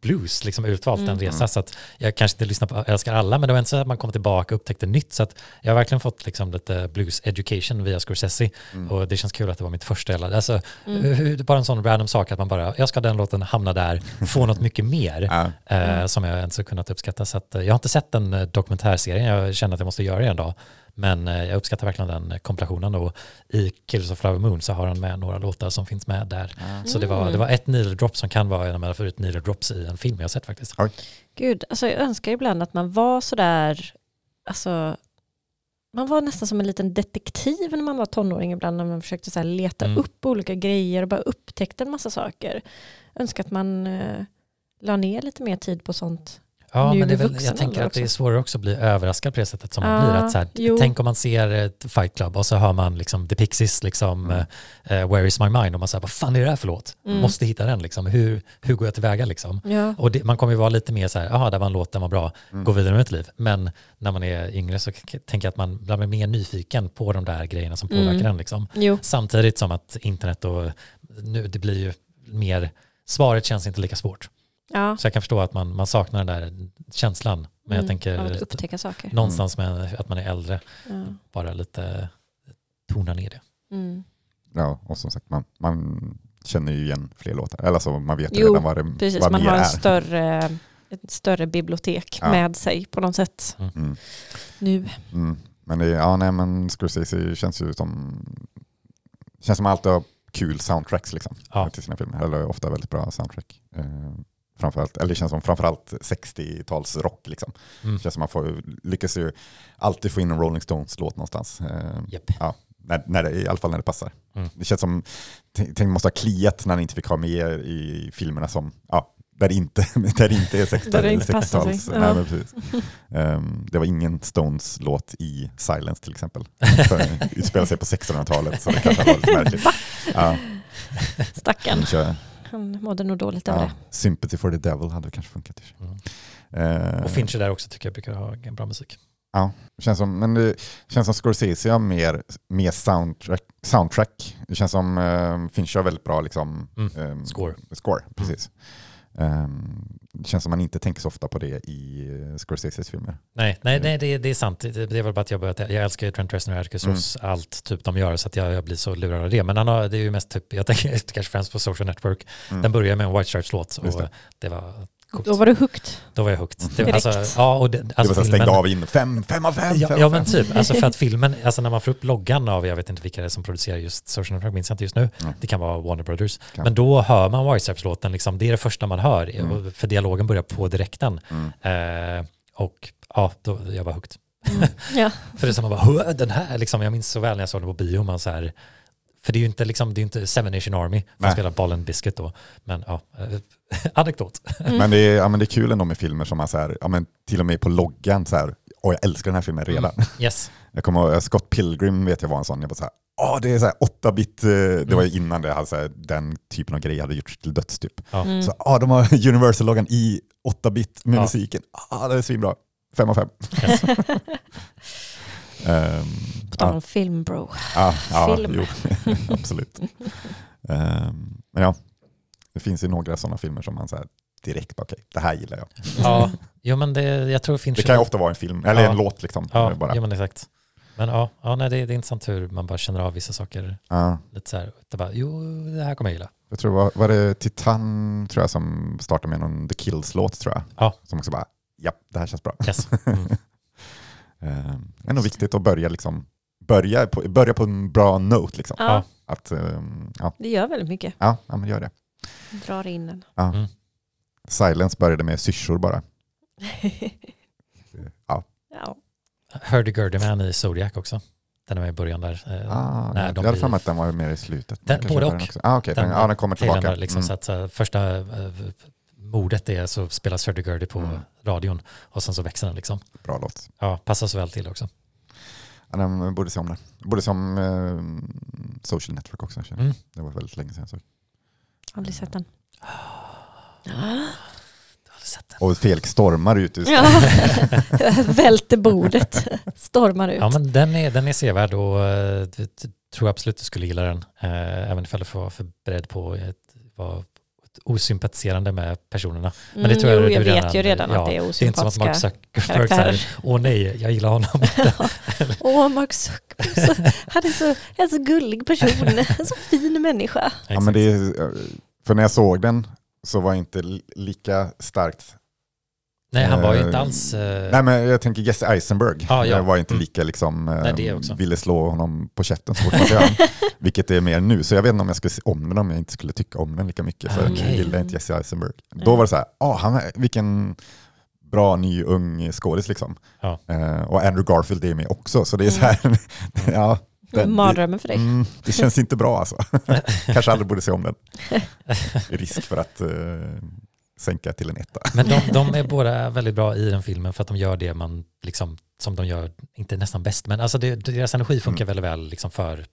blues liksom utvalt Mm. en resa så att jag kanske inte lyssnar på älskar alla men det var inte så att man kom tillbaka och upptäckte nytt så att jag har verkligen fått liksom lite blues education via Scorsese Mm. och det känns kul att det var mitt första alltså Mm. bara en sån random sak att man bara jag ska den låten hamna där få något mycket mer eh, Mm. som jag ens har kunnat uppskatta. Så att, eh, jag har inte sett den eh, dokumentärserien, jag känner att jag måste göra det en dag. Men eh, jag uppskattar verkligen den kompilationen och i Killers of Flower Moon så har han med några låtar som finns med där. ja. Så det var, Mm. det var ett needle drop som kan vara en av mina förut needle drops i en film jag har sett faktiskt. Gud, alltså jag önskar ibland att man var sådär, alltså man var nästan som en liten detektiv när man var tonåring ibland när man försökte så här leta Mm. upp olika grejer och bara upptäckte en massa saker. Önskar att man eh, la ner lite mer tid på sånt. Ja, Nu men det är väl, jag tänker att det är svårare också att bli överraskad på det sättet som man Ja, blir. Att så här, tänk om man ser ett Fight Club och så hör man liksom The Pixies, liksom, Mm. eh, Where is my mind? Och man säger, vad fan är det här för låt? Mm. Måste hitta den, liksom. hur, hur går jag tillväga? Liksom? Ja. Och det, man kommer ju vara lite mer så här, jaha, det var en låt, den var bra, Mm. gå vidare med ett liv. Men när man är yngre så tänker jag att man blir mer nyfiken på de där grejerna som påverkar Mm. en. Liksom. Jo, Samtidigt som att internet och nu, det blir ju mer, svaret känns inte lika svårt. Ja. Så jag kan förstå att man, man saknar den där känslan. Men jag Mm, tänker av att upptäcka saker. någonstans med att man är äldre, Ja. bara lite tona ner det. Mm. ja, och som sagt, man, man känner ju igen fler låtar. Eller så man vet ju Jo, redan vad det Precis, vad man mer har en är. större, ett större bibliotek Ja. med sig på något sätt Mm. nu. Mm. Men det, ja, nej, men Scorsese känns ju som känns som alltid har kul soundtracks liksom, Ja. till sina filmer. Eller ofta väldigt bra soundtrack. Framförallt, eller det känns som framförallt 60-talsrock. Liksom. Mm. Det känns som man får, lyckas ju alltid få in en Rolling Stones-låt någonstans. Eh, Japp. när, när det, I alla fall när det passar. Mm. Det känns som, tänk, måste ha kliat när han inte fick ha med i filmerna som, ja, där det inte, där det inte är 60 Där det inte passar sig. 60-tals. Ja. Ehm, det var ingen Stones-låt i Silence till exempel. Den utspelar sig på 1600-talet så det kanske var lite märkligt. Ja, Stackarn. Han mådde nog dåligt över ja, det. Sympathy for the Devil hade kanske funkat. i sig. Ehm, Och Fincher där också tycker jag brukar ha en bra musik. Känns som, men det känns som Scorsese har mer, mer soundtrack, soundtrack. Det känns som uh, Fincher har väldigt bra liksom, Mm. ehm, Score. score precis. Ehm, det känns som man inte tänker så ofta på det i uh, Scorseses filmer. Nej, nej, nej det, det är sant. Det, det är väl bara att jag börjat, jag älskar ju Trent Reznor och Atticus Mm. Ross, allt typ de gör så att jag, jag blir så lurad av det. Men han har, det är ju mest typ, jag tänker kanske främst på Social Network. Mm. Den börjar med en White Stripes-låt och det. det. var coolt. Då var du hooked. Då var jag hooked. Det, Direkt. alltså, ja, och det, det alltså var så här, filmen- av in fem, fem av fem. Ja, fem ja men typ, alltså för att filmen, alltså när man får upp loggan av, jag vet inte vilka det är som producerar just Social Network, minns jag inte just nu, Mm. det kan vara Warner Brothers, Kan. men då hör man White Stripes-låten, liksom, det är det första man hör, Mm. för dialogen börjar på direkten. Mm. Eh, och ja, då, jag var hooked. Mm. Ja. För det är som man bara, "Hå, den här, liksom, jag minns så väl när jag såg den på bio, man så här, för det är ju inte, liksom, det är inte Seven Nation Army, för Nej. att spela Ball and Biscuit då, men ja, eh, anekdot. Men, det är, ja, men det är kul ändå med filmer som man så här, ja, men till och med på loggan så här, åh jag älskar den här filmen redan. Mm. Yes. Jag kommer ihåg, Scott Pilgrim vet jag var en sån, jag var så här, åh det är så här 8-bit, eh, det var ju innan det hade så här, den typen av grejer hade gjorts till döds typ. Ja. Mm. Så åh, de har Universal-loggan i 8-bit med Ja. musiken, ah, det är svinbra. Fem av fem. Yes. Ehm, På tal ja, om film bro. ja, ja, film. Jo, absolut. Ehm, men ja, det finns ju några sådana filmer som man så här direkt, bara, okej, det här gillar jag. Ja, jo men det, jag tror Fincher... Det kan ju ofta vara en film, eller Ja. en låt liksom. Ja, bara. jo men exakt. Men ja, ja nej, det, det är intressant hur man bara känner av vissa saker Ja. lite så här. Det bara, jo, det här kommer jag gilla. Jag tror var, var det Titan tror jag som startade med någon The Kills-låt tror jag. Ja. Som också bara, ja det här känns bra. Yes. Mm. Det är nog viktigt att börja, liksom, börja, på, börja på en bra note. Liksom. Ja, Att, ehm, ja, det gör väldigt mycket. ja, ja, men gör det. Drar in den. Ja. Mm. Silence började med syrsor bara. Ja. ja. Hurdy-Gurdy-Man i Zodiac också. Den är med i början där. eh, Ah, när jag de hade blir- för mig att den var mer i slutet. Den- både och. också. Ah, okay, den, Den- ja, den kommer tillbaka. Liksom, Mm. så att, så första eh, mordet är så spelas Hurdy-Gurdy på Mm. radion och sen så växer den liksom. Bra låt. Ja, passar så väl till också. Ja, den borde se om den. Borde se om eh, Social Network också. jag. Mm. Det var väldigt länge sedan. Så. Aldrig sett den. Sett den. Och Felix stormar ut ur Ja. Välter bordet. Stormar ut. Ja, men den är, den är sevärd och d- tror absolut du skulle gilla den. Eh, även ifall du får vara för beredd på att vara osympatiserande med personerna. Men det tror jag, Mm, jo, du jag redan- vet ju redan ja, att det är Det är inte som att Mark osympatiska Zuckerberg säger, åh nej, jag gillar honom. Åh, Mark Zuckerberg, så, han är så, en så gullig person, en så fin människa. Ja, men det är, för när jag såg den så var jag inte li- lika starkt. Nej, han var ju eh, inte alls... eh, Nej men jag tänker Jesse Eisenberg. Ja, ja. Jag var inte Mm. lika liksom, eh, Nej, det också. ville slå honom på käften så fort man honom. Vilket är mer nu. Så jag vet inte om jag skulle se om den om jag inte skulle tycka om den lika mycket. För Okej. jag gillar inte Jesse Eisenberg. Då Mm. var det så här, ah, han vilken bra ny ung skådis liksom. Ja. Eh, och Andrew Garfield är med också. Så det är så här, ja. Den- Mardrömmen för dig. Mm, det känns inte bra alltså. Kanske aldrig borde se om den. Risk för att eh, sänka till en etta. Men de, de är båda väldigt bra i den filmen för att de gör det man liksom, som de gör, inte nästan bäst, men alltså det, deras energi funkar väldigt väl liksom för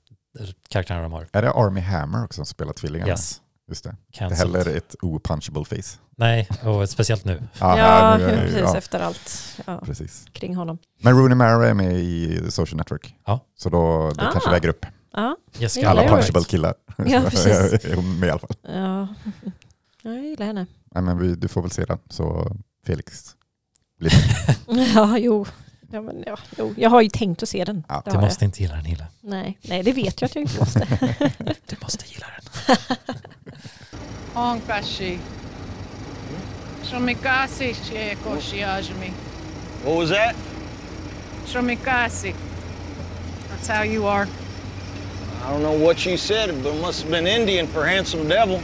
karaktärerna de har. Är det Army Hammer också som spelar tvillingarna? Yes. Just det. Det Cancelled. heller ett opunchable face. Nej, och speciellt nu. Ja, här nu är- precis ja, efter allt ja, precis. kring honom. Men Rooney Mara är med i The Social Network. Ja. Så då, det Ah. kanske väger upp. Ja, Jessica gillar Alla punchable killar. Ja, precis. är hon med i alla fall. ja. jag gillar henne. Nej, men vi, du får väl se den. Så Felix blir. Ja, jo. Ja, men, ja, jo. Jag har ju tänkt att se den. Ja, Det Du måste inte gilla den Hille. jag. Nej. Nej, det vet jag att jag inte måste. Du måste gilla den. Onkashi. Shomikasi Shiajimi. What was that? Shomikasi. That's how you are. I don't know what you said, but it must have been Indian for handsome devil.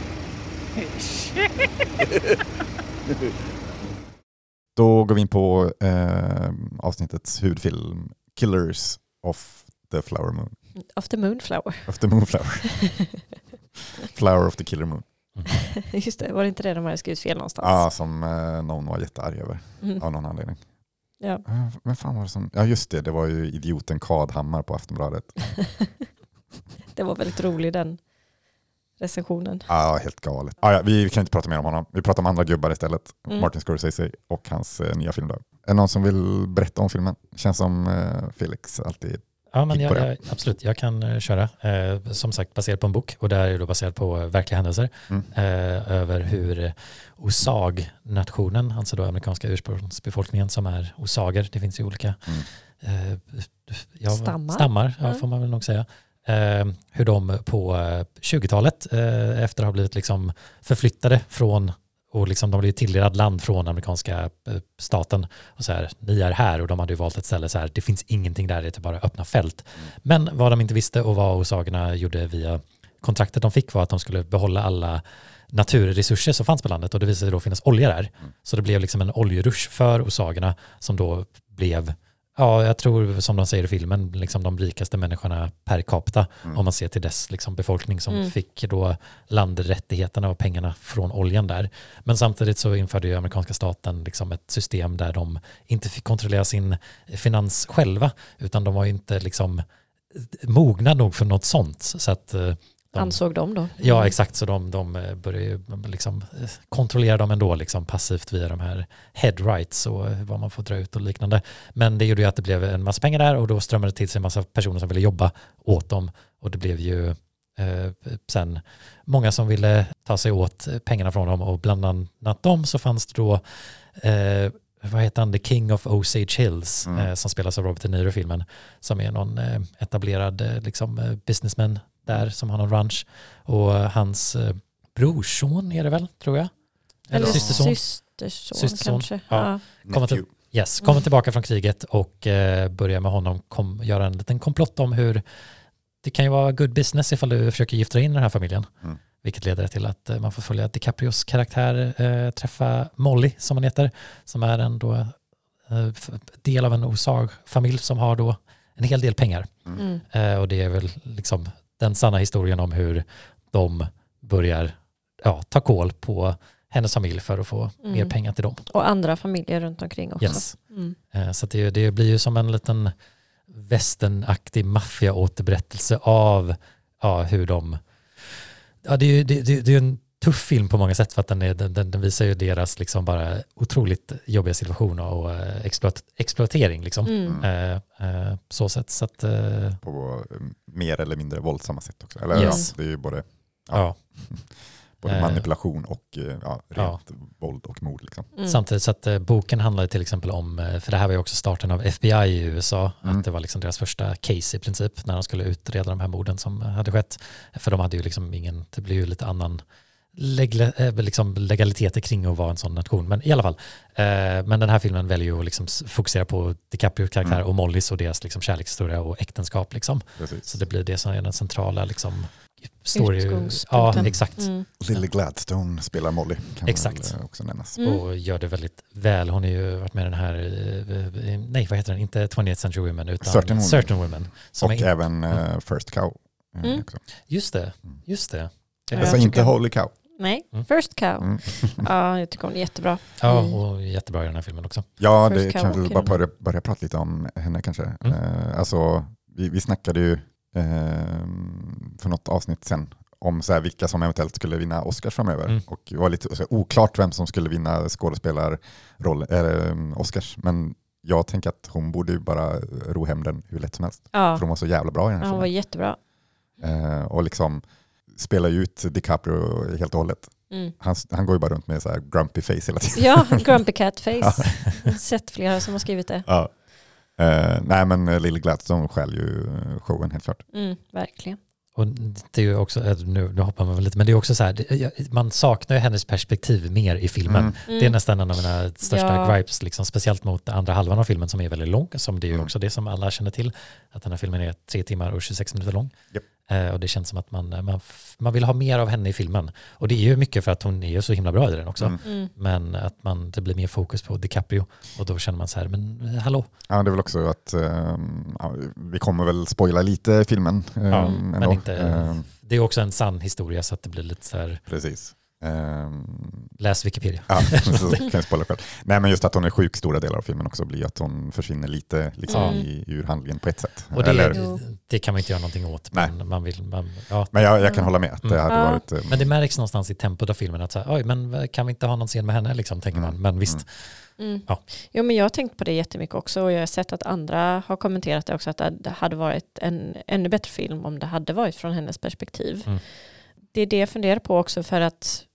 Då går vi in på eh, avsnittets huvudfilm Killers of the Flower Moon. Of the Moonflower. Of the Moonflower. Flower of the Killer Moon. Just det, var det inte det de hade skrivit fel någonstans? Ja, som eh, någon var jättearg över Mm. av någon anledning. Ja. Eh, Men fan var det som, ja just det, det var ju idioten Kadhammar på Aftonbladet. Det var väldigt rolig den recensionen. Ja, helt galet. Ah, ja, vi kan inte prata mer om honom. Vi pratar om andra gubbar istället. Mm. Martin Scorsese och hans eh, nya film. Då. Är det någon som vill berätta om filmen? Känns som eh, Felix alltid. Ja, men jag, det. jag, absolut, jag kan eh, köra. Eh, som sagt, baserat på en bok och det här är då baserat på eh, verkliga händelser Mm. eh, över hur eh, Osag-nationen, alltså då amerikanska ursprungsbefolkningen som är osager, det finns ju olika Mm. eh, ja, Stammar. stammar ja, Ja. får man väl nog säga. Eh, hur de på eh, 20-talet, eh, efter att ha blivit liksom förflyttade från och liksom de blev tilldelad land från amerikanska eh, staten och så här, ni är här och de hade ju valt ett ställe så här, det finns ingenting där, det är bara öppna fält. Men vad de inte visste och vad osagerna gjorde via kontraktet de fick var att de skulle behålla alla naturresurser som fanns på landet och det visade sig då finnas olja där. Så det blev liksom en oljerush för osagerna som då blev, ja jag tror som de säger i filmen, liksom de rikaste människorna per capita Mm. om man ser till dess liksom befolkning som Mm. fick då landrättigheterna och pengarna från oljan där. Men samtidigt så införde ju amerikanska staten liksom ett system där de inte fick kontrollera sin finans själva utan de var ju inte liksom mogna nog för något sånt. Så att eh, de, Ansåg de då? Ja, exakt. Så de, de eh, börjar ju liksom eh, kontrollera dem ändå liksom passivt via de här head rights och eh, vad man får dra ut och liknande. Men det gjorde ju att det blev en massa pengar där och då strömmade det till sig en massa personer som ville jobba åt dem och det blev ju eh, sen många som ville ta sig åt pengarna från dem och bland annat dem så fanns det då eh, vad heter han, The King of Osage Hills Mm. eh, som spelas av Robert De Niro i filmen som är någon eh, etablerad eh, liksom, eh, businessman där som har någon ranch och eh, hans eh, brorson är det väl tror jag eller, Eller systerson systerson, Systerson, kanske. ja. Ja. Kommer till-. Yes, Mm. kommer tillbaka från kriget och eh, börjar med honom kom, göra en liten komplott om hur det kan ju vara good business ifall du försöker gifta in den här familjen. Mm. Vilket leder till att man får följa DiCaprios karaktär eh, träffa Molly som hon heter. Som är en då, eh, del av en osag-familj som har då en hel del pengar. Mm. Eh, och det är väl liksom den sanna historien om hur de börjar ja, ta koll på hennes familj för att få Mm. mer pengar till dem. Och andra familjer runt omkring också. Yes. Mm. Eh, Så det, det blir ju som en liten västernaktig maffiaåterberättelse av ja, hur de... Ja, det, är det, det, det är en tuff film på många sätt för att den, är, den, den, den visar ju deras liksom bara otroligt jobbiga situation och eh, exploat, exploatering. Liksom. Mm. Eh, eh, så sätt. Så att, eh, På mer eller mindre våldsamma sätt också. Eller, Yes. ja, det är ju både, ja. både Eh. manipulation och eh, ja, rent Ja. våld och mord. Liksom. Mm. Samtidigt så att boken handlar ju till exempel om, för det här var ju också starten av FBI i USA, Mm. att det var liksom deras första case i princip när de skulle utreda de här morden som hade skett. För de hade ju liksom ingen, det blev ju lite annan liksom legaliteter kring att vara en sån nation. Men i alla fall, eh, men den här filmen väljer ju att liksom fokusera på DiCaprios karaktär Mm. och Mollys och deras liksom kärlekshistoria och äktenskap. Liksom. Precis. Så det blir det som är den centrala liksom, story. Ja, exakt. Mm. Lily Gladstone spelar Molly, kan Exakt. eh, också nämnas. Mm. och gör det väldigt väl. Hon har ju varit med i den här, eh, eh, nej vad heter den, inte 20th Century Women utan Certain Certain Women. Women. som Och är, även eh, First Cow. eh, Mm. Också. just det, Mm. just det. Ja, Alltså jag inte Holy Cow. Nej, Mm. First Cow. Mm. Ja, jag tycker hon är jättebra. Ja, Mm. och jättebra i den här filmen också. Ja, First det Cow kan vi bara börja, börja prata lite om henne kanske. Mm. Eh, alltså, vi, vi snackade ju eh, för något avsnitt sen om så här, vilka som eventuellt skulle vinna Oscars framöver. Mm. Och det var lite så här, oklart vem som skulle vinna skådespelarroll, um, Oscars. Men jag tänker att hon borde ju bara ro hem den hur lätt som helst. Ja, För hon var så jävla bra i den här hon var filmen. jättebra. Eh, och liksom spelar ju ut DiCaprio helt och hållet. Mm. Han, han går ju bara runt med så här grumpy face hela tiden. Ja, Grumpy Cat Face. Jag har sett flera som har skrivit det. Ja. Eh, nej men eh, Lily Gladstone skäl ju eh, showen helt klart. Mm, verkligen. Och det är ju också, nu, nu hoppar man väl lite, men det är också så här, man saknar ju hennes perspektiv mer i filmen. Mm. Mm. Det är nästan en av mina största Ja. gripes, liksom, speciellt mot andra halvan av filmen som är väldigt lång, som det är ju Mm. också det som alla känner till, att den här filmen är tre timmar och 26 minuter lång. Japp. Eh, och det känns som att man, man, f- man vill ha mer av henne i filmen. Och det är ju mycket för att hon är ju så himla bra i den också. Mm. Mm. Men att man, det blir mer fokus på DiCaprio och då känner man så här, men eh, hallå, Ja, det är väl också att ja, vi kommer väl spoila lite filmen. Ja, ändå. men inte, det är också en sann historia så att det blir lite så här, precis. Ehm, Läs Wikipedia. Ja, så kan jag spoila själv. Nej men just att hon är sjuk stora delar av filmen också blir att hon försvinner lite liksom, Mm. i, ur handlingen på ett sätt. Och det, Eller, det kan man inte göra någonting åt. Nej. Men, man vill, man, ja. men jag, jag kan hålla med att det Mm. hade varit... eh, men det märks någonstans i tempot av filmen att så här, oj, men kan vi inte ha någon scen med henne liksom, tänker Mm. man. Men visst, Mm. Ja. Jo, men jag har tänkt på det jättemycket också och jag har sett att andra har kommenterat det också att det hade varit en ännu bättre film om det hade varit från hennes perspektiv. Mm. Det är det jag funderar på också för att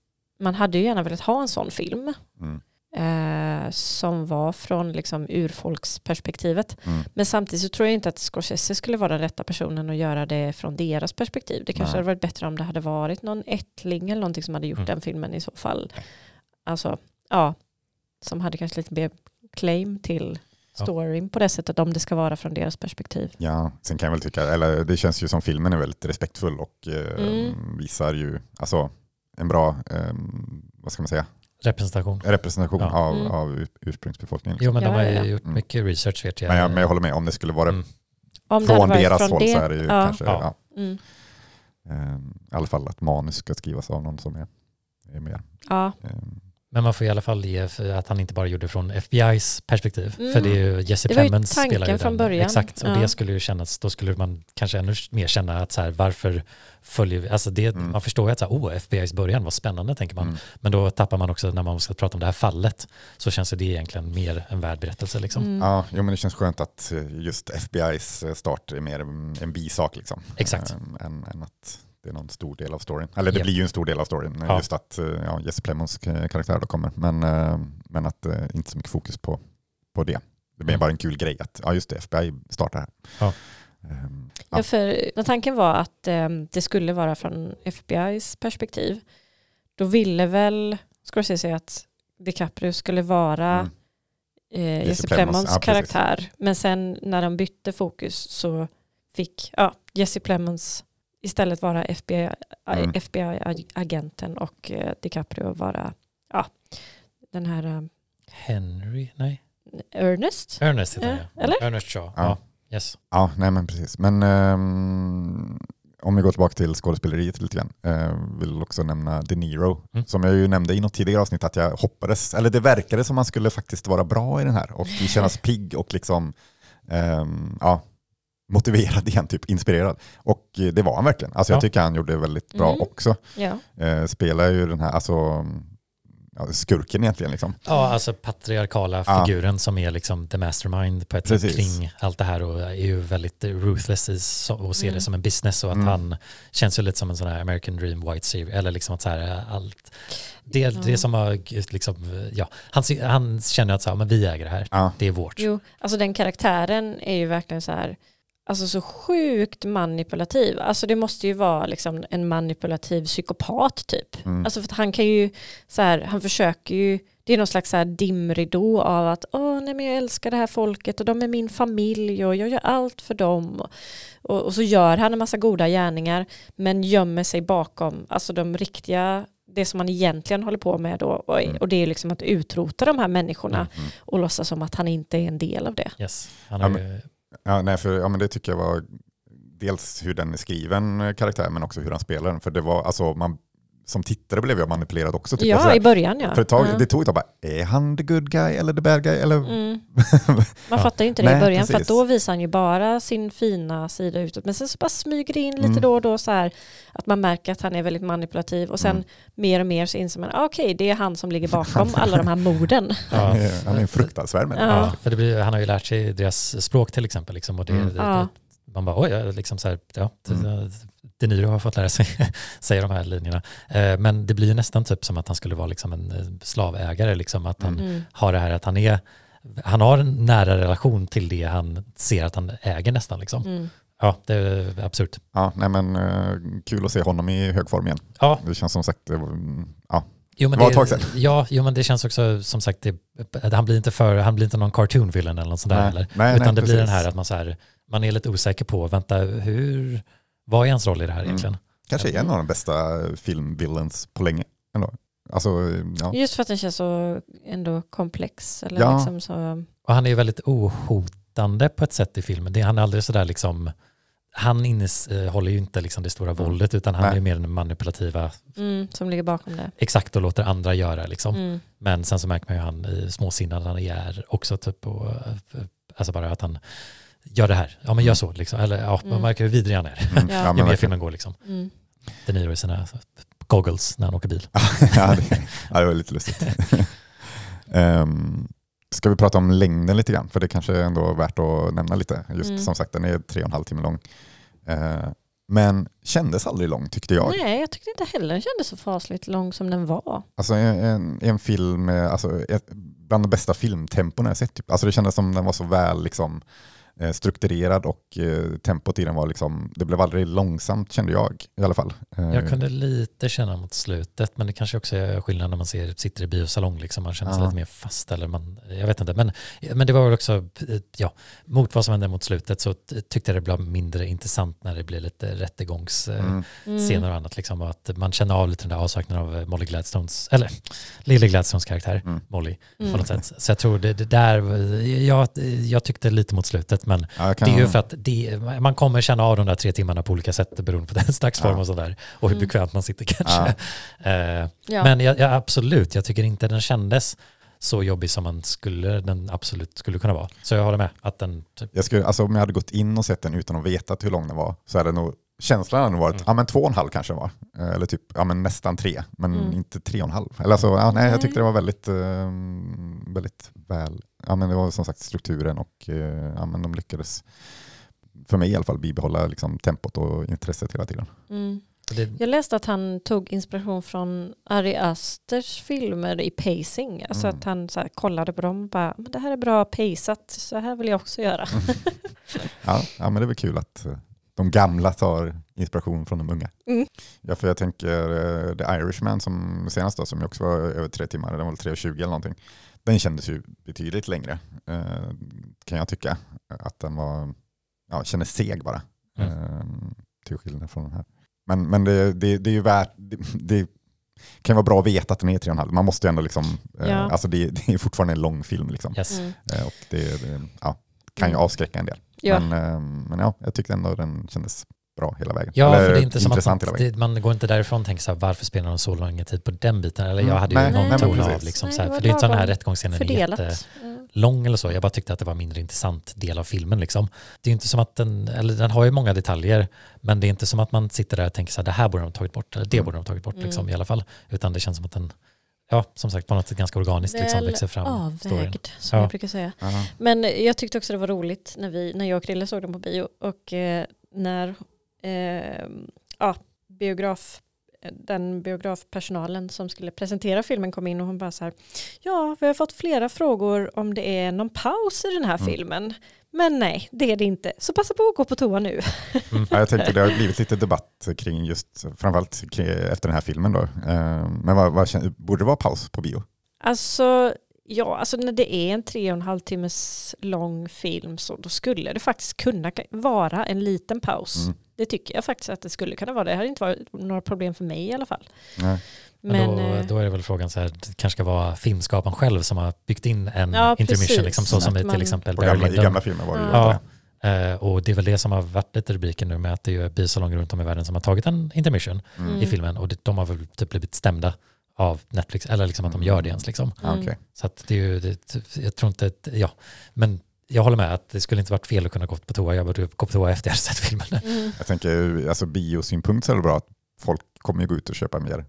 man hade ju gärna velat ha en sån film mm, eh, som var från liksom urfolksperspektivet. mm. Men samtidigt så tror jag inte att Scorsese skulle vara den rätta personen att göra det från deras perspektiv. Det kanske Nej. hade varit bättre om det hade varit någon ättling eller någonting som hade gjort Mm. den filmen i så fall. Alltså, ja, som hade kanske lite mer claim till. Storyn på det sättet om det ska vara från deras perspektiv. Ja, sen kan jag väl tycka, eller det känns ju som filmen är väldigt respektfull och eh, Mm. visar ju alltså, en bra, eh, vad ska man säga, representation. representation Ja. av, Mm. av ur- ursprungsbefolkningen. Jo, men Ja, de har ju ja, ja. gjort Mm. mycket research vet jag. Men, jag, men jag håller med, om det skulle vara Mm. Om det från deras från håll det, så är det ju ja, kanske, Ja. ja. Mm, eh, i alla fall att manus ska skrivas av någon som är, är mer ja, eh, Men man får i alla fall ge för att han inte bara gjorde från FBI's perspektiv. Mm. För det är ju Jesse Det var ju Plemons tanken spelar ju från början. Exakt, och Ja. det skulle ju kännas, då skulle man kanske ännu mer känna att så här, varför följer vi, alltså det, Mm. man förstår ju att så här, oh, FBI's början var spännande tänker man. mm. Men då tappar man också, när man ska prata om det här fallet, så känns det egentligen mer en värd berättelse liksom. mm. Ja, jo, men det känns skönt att eh, just FBI's start är mer en, bisak liksom. Exakt. Eh, än, än att det är någon stor del av storyn. Eller det Japp. blir ju en stor del av storyn, Ja. just att eh, ja, Jesse Plemons k- karaktär då kommer. Men, eh, men att eh, inte så mycket fokus på, på det. Det blir Mm. bara en kul grej att ja, just det, FBI startar här. Ja. Ehm, Ja, ja. för när tanken var att eh, det skulle vara från FBI's perspektiv, då ville väl Scorsese att DiCaprio skulle vara Mm. eh, Jesse Plemons, ja, karaktär. Men sen när de bytte fokus så fick ja, Jesse Plemons istället vara FBI, Mm. FBI-agenten och eh, DiCaprio vara ja, den här eh, Henry, nej, Ernest. Ernest heter Ja, han ja. eller? Ernest Shaw, Ja. ja. Yes. Ja, nej men precis. Men ehm, om vi går tillbaka till skådespeleriet lite grann. Eh, vill också nämna De Niro. Mm. Som jag ju nämnde i något tidigare avsnitt att jag hoppades, eller det verkade som man skulle faktiskt vara bra i den här och kännas pigg och liksom ehm, ja, motiverad igen, typ inspirerad. Och eh, det var han verkligen. Alltså jag Ja. tycker han gjorde väldigt bra Mm. också. Ja. Eh, spelar ju den här, alltså ja, skurken egentligen liksom. Ja, alltså patriarkala Ja. figuren som är liksom the mastermind på ett sätt Precis. kring allt det här och är ju väldigt ruthless i och ser det Mm. som en business och att Mm. han känns ju lite som en sån här American Dream White Savior eller liksom att så här allt det, Ja. det som har liksom, ja, han, han känner att så här, men vi äger det här, Ja, det är vårt. Jo, alltså den karaktären är ju verkligen så här, alltså så sjukt manipulativ. Alltså det måste ju vara liksom en manipulativ psykopat typ. mm. Alltså för att han kan ju, så här, han försöker ju, det är någon slags så här dimridå av att åh nej men jag älskar det här folket och de är min familj och jag gör allt för dem. Och, och så gör han en massa goda gärningar men gömmer sig bakom alltså de riktiga, det som han egentligen håller på med då. Och, Mm. och det är liksom att utrota de här människorna Mm. Mm. och låtsas som att han inte är en del av det. Yes. Han Ja, har men- ju, Ja, nej, för, ja, men det tycker jag var dels hur den är skriven eh, karaktär men också hur han spelar den. För det var, alltså, man, som tittare blev jag manipulerad också. Typ. Ja, Alltså, i början ja. för ett tag, ja. det tog ett tag bara, är han the good guy eller the bad guy? Eller, Mm. Man Ja. fattar ju inte det Nej, i början för precis. att då visar han ju bara sin fina sida utåt. Men sen så bara smyger det in lite Mm. då och då så här att man märker att han är väldigt manipulativ och sen Mm. mer och mer så inser man ah, okej det är han som ligger bakom alla de här morden. ja, han, är, han är en fruktansvärd människa. Ja. ja, för det blir, han har ju lärt sig deras språk till exempel liksom, och det, Mm. det, Ja. man bara oj, liksom så här, ja, Mm. De Niro har fått lära sig säga de här linjerna. Eh, Men det blir ju nästan typ som att han skulle vara liksom en eh, slavägare, liksom att han Mm. har det här att han är, han har en nära relation till det han ser att han äger nästan liksom. Mm. Ja, det är absurt. Ja, nej, men, eh, kul att se honom i hög form igen. Ja, Det känns som sagt, ja, jo, men Det var ett tag sedan. Ja, jo, men det känns också som sagt, det, han blir inte för, han blir inte någon cartoon villain eller något sånt där Nej, eller. nej, Utan nej, det blir den precis. här att man så här, man är lite osäker på, vänta, hur, vad är hans roll i det här Mm. egentligen? kanske är en av de bästa filmvillains på länge. Ändå. Alltså, ja. Just för att den känns så ändå komplex. Eller Ja. liksom så, Och han är ju väldigt ohotande på ett sätt i filmen. Det, han är aldrig sådär liksom, han innehåller ju inte liksom det stora Mm. våldet utan han Nej. är ju mer den manipulativa, Mm, som ligger bakom det. exakt och låter andra göra liksom. Mm. Men sen så märker man ju han i småsinnad han är också typ och, alltså bara att han gör det här, ja men gör så liksom. Eller ja, man Mm. märker hur vidrig han är. Mm. Ja. Ja, Ju mer filmen går liksom. Mm. De Niro i sina goggles när han åker bil. ja, det, ja, det var lite lustigt. um, ska vi prata om längden lite grann? För det kanske är ändå värt att nämna lite. Just Mm. som sagt, den är tre och en halv timme lång. Eh, men kändes aldrig lång tyckte jag. Nej, jag tyckte inte heller den kändes så fasligt lång som den var. Alltså en, en, en film, alltså, ett, bland de bästa filmtempon jag sett. Typ. Alltså det kändes som den var så väl liksom, strukturerad och eh, tempot i den var liksom, det blev aldrig långsamt kände jag i alla fall. Eh, Jag kunde lite känna mot slutet, men det kanske också är skillnad när man ser, sitter i biosalong. Liksom. Man känner sig Ja. lite mer fast. Eller man, jag vet inte. Men, men det var väl också, ja, mot vad som hände mot slutet så tyckte jag det blev mindre intressant när det blir lite rättegångsscener mm, Mm. och annat. Liksom, och att man känner av lite den där avsaknaden av Molly Gladstones, eller Lily Gladstones karaktär, Mm. Molly, Mm. på något sätt. Så jag tror det, det där, jag, jag tyckte lite mot slutet, men ja, kan, det är ju för att det, man kommer känna av de där tre timmarna på olika sätt beroende på dess dagsform Ja. och sådär. Och hur Mm. bekvämt man sitter kanske. Eh, Ja. Men jag, jag, absolut, jag tycker inte den kändes så jobbig som man skulle, den absolut skulle kunna vara. Så jag håller med att den, typ, jag skulle, alltså, om jag hade gått in och sett den utan att veta hur lång den var så hade nog känslan hade nog varit Mm. ja, men två och en halv kanske den var. Eh, Eller typ ja, men nästan tre, men Mm. inte tre och en halv. Eller alltså, ja, nej, jag tyckte det var väldigt, eh, väldigt väl, ja, men det var som sagt strukturen och eh, ja, men de lyckades för mig i alla fall bibehålla liksom, tempot och intresset hela tiden. Mm. Jag läste att han tog inspiration från Ari Asters filmer i pacing. Alltså Mm. att han så här, kollade på dem och bara, men det här är bra paceat, så här vill jag också göra. Ja, ja, men det är väl kul att eh, de gamla tar inspiration från de unga. Mm. Ja, för jag tänker eh, The Irishman som senast då, som ju också var över tre timmar, den var väl 3.20 eller någonting. Den kändes ju betydligt längre, eh, kan jag tycka. Att den var, ja, kändes seg bara. Mm. Eh, till skillnad från den här. Men, men det, det, det är ju värt, det, det kan vara bra att veta att den är 3,5. Man måste ju ändå liksom, Ja. alltså det, det är fortfarande en lång film liksom. yes. Mm. Och det, det ja, kan ju Mm. avskräcka en del. Ja. Men, eh, men ja, jag tyckte ändå den kändes bra hela vägen. Ja, Eller för det är inte som att man, intressant hela vägen. det, man går inte därifrån och tänker så här, varför spelar de så lång tid på den biten? Eller Mm, jag hade ju nej, någon nej, men ton av liksom, Nej, så här, för det är inte så den här rättegångsscenen är jättelång eller så. Jag bara tyckte att det var en mindre intressant del av filmen liksom. Det är ju inte som att den, eller den har ju många detaljer, men det är inte som att man sitter där och tänker så här, det här borde de ha tagit bort, eller det Mm. borde de ha tagit bort liksom, Mm. i alla fall. Utan det känns som att den, ja, som sagt, på något sätt ganska organiskt liksom, Väl växer fram storyn. avvägd, som Ja. jag brukar säga. Ja. Men jag tyckte också det var roligt när, vi, när jag och Krille såg den på bio och eh, när eh, ja, biograf, den biografpersonalen som skulle presentera filmen kom in och hon bara så här ja vi har fått flera frågor om det är någon paus i den här Mm. filmen men nej det är det inte så passa på att gå på toa nu. Ja, jag tänkte det har blivit lite debatt kring just, framförallt kring, efter den här filmen då. Eh, Men vad, vad, borde det vara paus på bio? Alltså ja alltså när det är en tre och en halv timmes lång film så då skulle det faktiskt kunna vara en liten paus. Mm. Det tycker jag faktiskt att det skulle kunna vara. Det hade inte varit några problem för mig i alla fall. Nej. Men, Men, då, eh, då är det väl frågan så här, det kanske ska vara filmskaparen själv som har byggt in en Ja, intermission, liksom, så som i till exempel På gamla, I gamla filmer var det ju Ja. Eh, och det är väl det som har varit lite rubriken nu med att det är biosalonger runt om i världen som har tagit en intermission Mm. i filmen och det, de har väl typ blivit stämda av Netflix eller liksom att de Mm. gör det ens liksom. Mm. Så att det är ju, det, jag tror inte, ja, men jag håller med att det skulle inte varit fel att kunna gå på toa. Jag borde gå på toa efter jag hade sett filmen. Mm. Jag tänker, alltså biosynpunkt så är det bra att folk kommer ju gå ut och köpa mer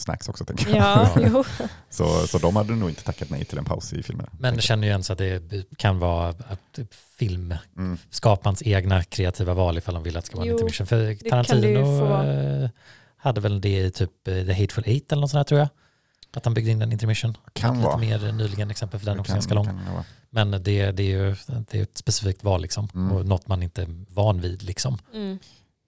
snacks också tänker jag. Ja, jo. Så, så de hade nog inte tackat nej till en paus i filmen. Men jag känner ju ens att det kan vara att filmskaparens Mm. egna kreativa val ifall de vill att det ska vara en Jo, intermission. För Tarantino eh, hade väl det i typ eh, The Hateful Eight eller något sånt här tror jag. Att han byggde in en intermission. Kan Lite vara. mer nyligen exempel för den Det också kan- ganska lång. kan det vara. Men det, det, är ju det är ett specifikt val liksom. Mm. Och något man inte är van vid liksom. Mm.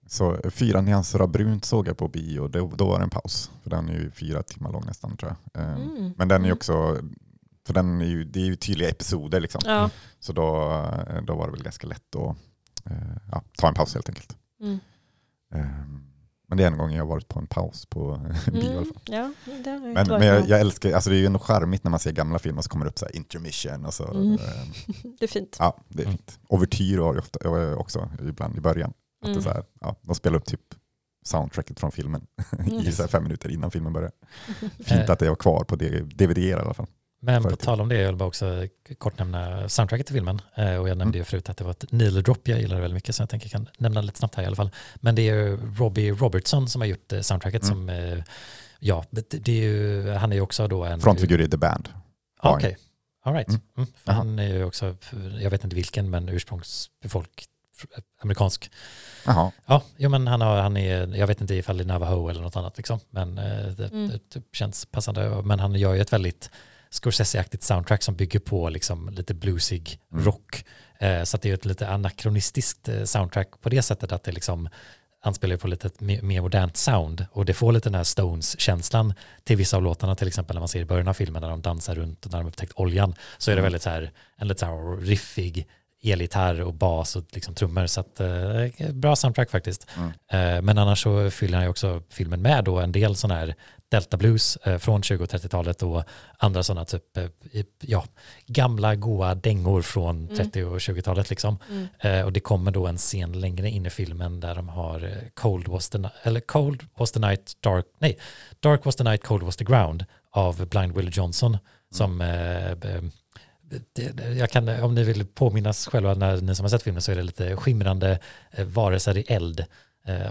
Så fyra nyanser av brunt såg jag på bio, då, då var det en paus. För den är ju fyra timmar lång nästan tror jag. Eh, Mm. Men den är ju Mm. också, för den är ju, det är ju tydliga episoder liksom. Ja. Så då, då var det väl ganska lätt att eh, ja, ta en paus helt enkelt. Mm. Men det är en gång jag har varit på en paus på bio i alla Mm. fall. Ja, det Men, men jag, jag älskar, alltså det är ju ändå charmigt när man ser gamla filmer så kommer det upp så här intermission och så. Mm. eh. Det är fint. Ja, det är Mm. fint. Har ju ofta, eh, också ibland i början. det Mm. så här, ja, de spelar upp typ soundtracket från filmen i så här fem minuter innan filmen börjar. Fint att det var kvar på DVD i alla fall. Men på tal om det, jag vill bara också kort nämna soundtracket till filmen. Eh, Och jag nämnde Mm. ju förut att det var ett Needle Drop jag gillar väldigt mycket, så jag tänker jag kan nämna lite snabbt här i alla fall. Men det är ju Robbie Robertson som har gjort eh, soundtracket Mm. som, eh, ja, det det är ju, han är ju också då en... Frontfigur i The Band. Ah, Okej, all right. Mm. Mm. Han är ju också, jag vet inte vilken, men ursprungsbefolk, amerikansk. Jaha, Ja, jo, men han, har, han är, jag vet inte ifall det är Navajo eller något annat liksom, men det, Mm. det typ känns passande. Men han gör ju ett väldigt Scorsese-aktigt soundtrack som bygger på liksom lite bluesig Mm. rock. Eh, så det är ett lite anakronistiskt eh, soundtrack på det sättet att det liksom anspelar på lite mer, modernt sound och det får lite den här Stones-känslan till vissa av låtarna, till exempel när man ser i början av filmen när de dansar runt och när de upptäckt oljan, så är det Mm. väldigt så här, en lite så här riffig elgitarr och bas och liksom trummor. Så att, eh, bra soundtrack faktiskt. Mm. Eh, men annars så fyller han ju också filmen med då en del sån här Delta Blues eh, från 20 och 30-talet och andra sådana typ, eh, ja, gamla goa dängor från Mm. 30 och 20-talet liksom. Mm. Eh, och det kommer då en scen längre in i filmen där de har Cold was the, eller Cold was the night, dark, nej, Dark was the night, cold was the ground av Blind Willie Johnson som det, det- jag kan, om ni vill påminnas själva när ni som har sett filmen så är det lite skimrande varelser i eld.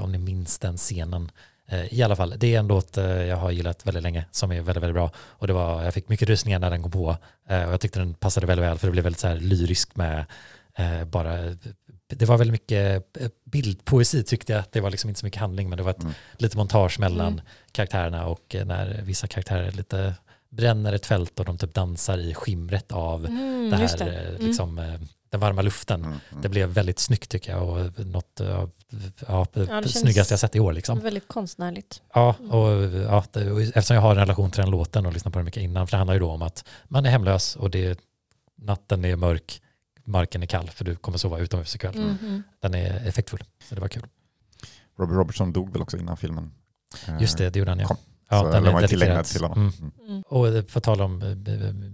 Om ni minns den scenen. Eh, I alla fall, det är en låt eh, jag har gillat väldigt länge som är väldigt, väldigt bra. Och det var, jag fick mycket rysningar när den kom på. Eh, och jag tyckte den passade väldigt väl för det blev väldigt så här lyriskt med bara det var väldigt mycket bildpoesi tyckte jag. Det var liksom inte så mycket handling men det var ett Mm. lite montage mellan Mm. karaktärerna och när vissa karaktärer lite bränner ett fält och de typ dansar i skimret av Mm, det här, det. Mm. liksom, den varma luften. Mm, mm. Det blev väldigt snyggt tycker jag och något av ja, det känns- snyggaste jag sett i år. Liksom. Väldigt konstnärligt. Ja, och, ja, det, och eftersom jag har en relation till den låten och lyssnar på den mycket innan, för det handlar ju då om att man är hemlös och det, natten är mörk, marken är kall för du kommer sova utomhus ikväll. Mm, mm. Den är effektfull, så det var kul. Robbie Robertson dog väl också innan filmen. eh, Just det, det gjorde han ja. kom. Ja så den var ju tillägnad till honom. Mm. Mm. Och på tal om eh,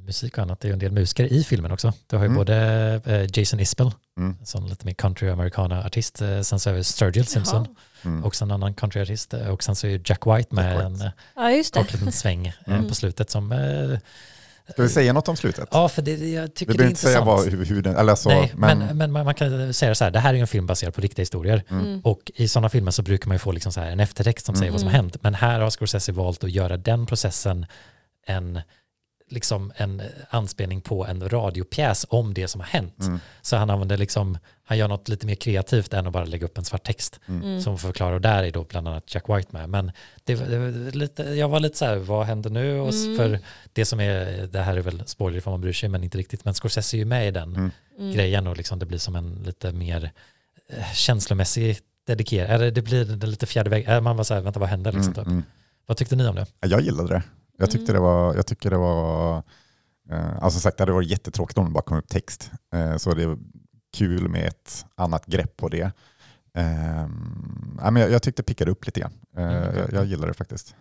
musik och annat, det är ju en del musiker i filmen också. Du har ju Mm. både eh, Jason Isbell, Mm. sån lite mer country americana-artist, eh, sen så är det Sturgill Simpson. Mm. också en annan countryartist, och sen så är ju Jack White med Jack White. en Ja, just det. kort liten sväng Mm. på slutet som... Ska vi säga något om slutet? Ja, för det, jag tycker vi det är behöver inte säga intressant. vad, hur, den, eller så, Nej, men, men, men, man man kan säga så här, det här är ju en film baserad på riktiga historier. Mm. Mm. Och i sådana filmer så brukar man ju få liksom så här en eftertext som säger vad som har Mm. hänt. Men här har Scorsese valt att göra den processen en, liksom en anspelning på en radiopjäs om det som har hänt. Mm. Så han använder liksom, han gör något lite mer kreativt än att bara lägga upp en svart text Mm. som förklarar och där är då bland annat Jack White med. Men det, det, lite, jag var lite så här, vad händer nu? Och Mm. För det som är, det här är väl spoiler ifall man bryr sig, men inte riktigt. Men Scorsese är ju med i den Mm. Mm. grejen och liksom det blir som en lite mer eh, känslomässig dedikerad, eller det blir det lite fjärde väg, eh, man var så här, vänta vad händer liksom? mm, typ. mm. Vad tyckte ni om det? Jag gillade det. Jag tyckte Mm. det var, jag tycker det var, eh, alltså sagt det hade varit jättetråkigt om det bara kom upp text. Eh, så det är kul med ett annat grepp på det. Eh, men jag, jag tyckte det pickade upp lite grann. Eh, Mm. jag, jag gillade det faktiskt.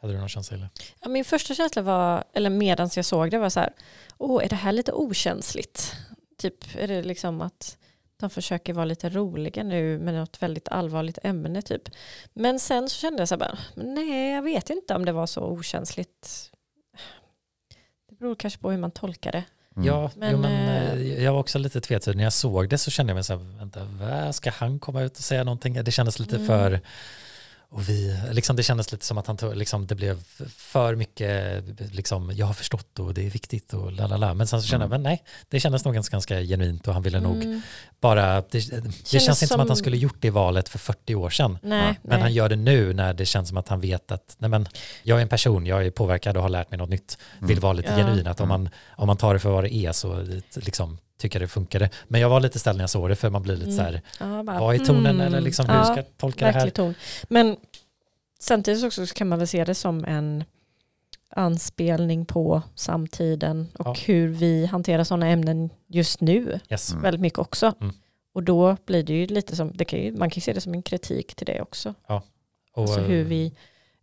Hade du någon känsla? Eller? Ja, min första känsla var, eller medans jag såg det var så här, åh är det här lite okänsligt? Typ är det liksom att de försöker vara lite roliga nu med något väldigt allvarligt ämne typ. Men sen så kände jag så här bara, nej jag vet inte om det var så okänsligt. Det beror kanske på hur man tolkar det. Mm. Ja, Men, jo, men eh, eh, jag var också lite tvetydig. När jag såg det så kände jag mig så här, vänta, vad ska han komma ut och säga någonting? Det kändes lite Mm. för, och vi, liksom det kändes lite som att han tog, liksom det blev för mycket, liksom, jag har förstått och det är viktigt och la la la. Men sen så kände jag, Mm. men nej, det kändes nog ganska, ganska genuint och han ville nog Mm. bara, det, det känns inte som... som- att han skulle gjort det valet för 40 år sedan. Nej, Men nej. han gör det nu när det känns som att han vet att nej men, jag är en person, jag är påverkad och har lärt mig något nytt. Vill Mm. vara lite Ja. genuin, att om man, om man tar det för vad det är så liksom, tycker jag det funkade. Men jag var lite ställd när jag såg det för man blir lite Mm. så här, Ja, bara, vad är tonen mm. eller liksom, hur Ja, ska jag tolka det här? ton. Men samtidigt också så kan man väl se det som en anspelning på samtiden och Ja. hur vi hanterar sådana ämnen just nu Yes. Mm. väldigt mycket också. Mm. Och då blir det ju lite som, det kan ju, man kan ju se det som en kritik till det också. Och, alltså hur vi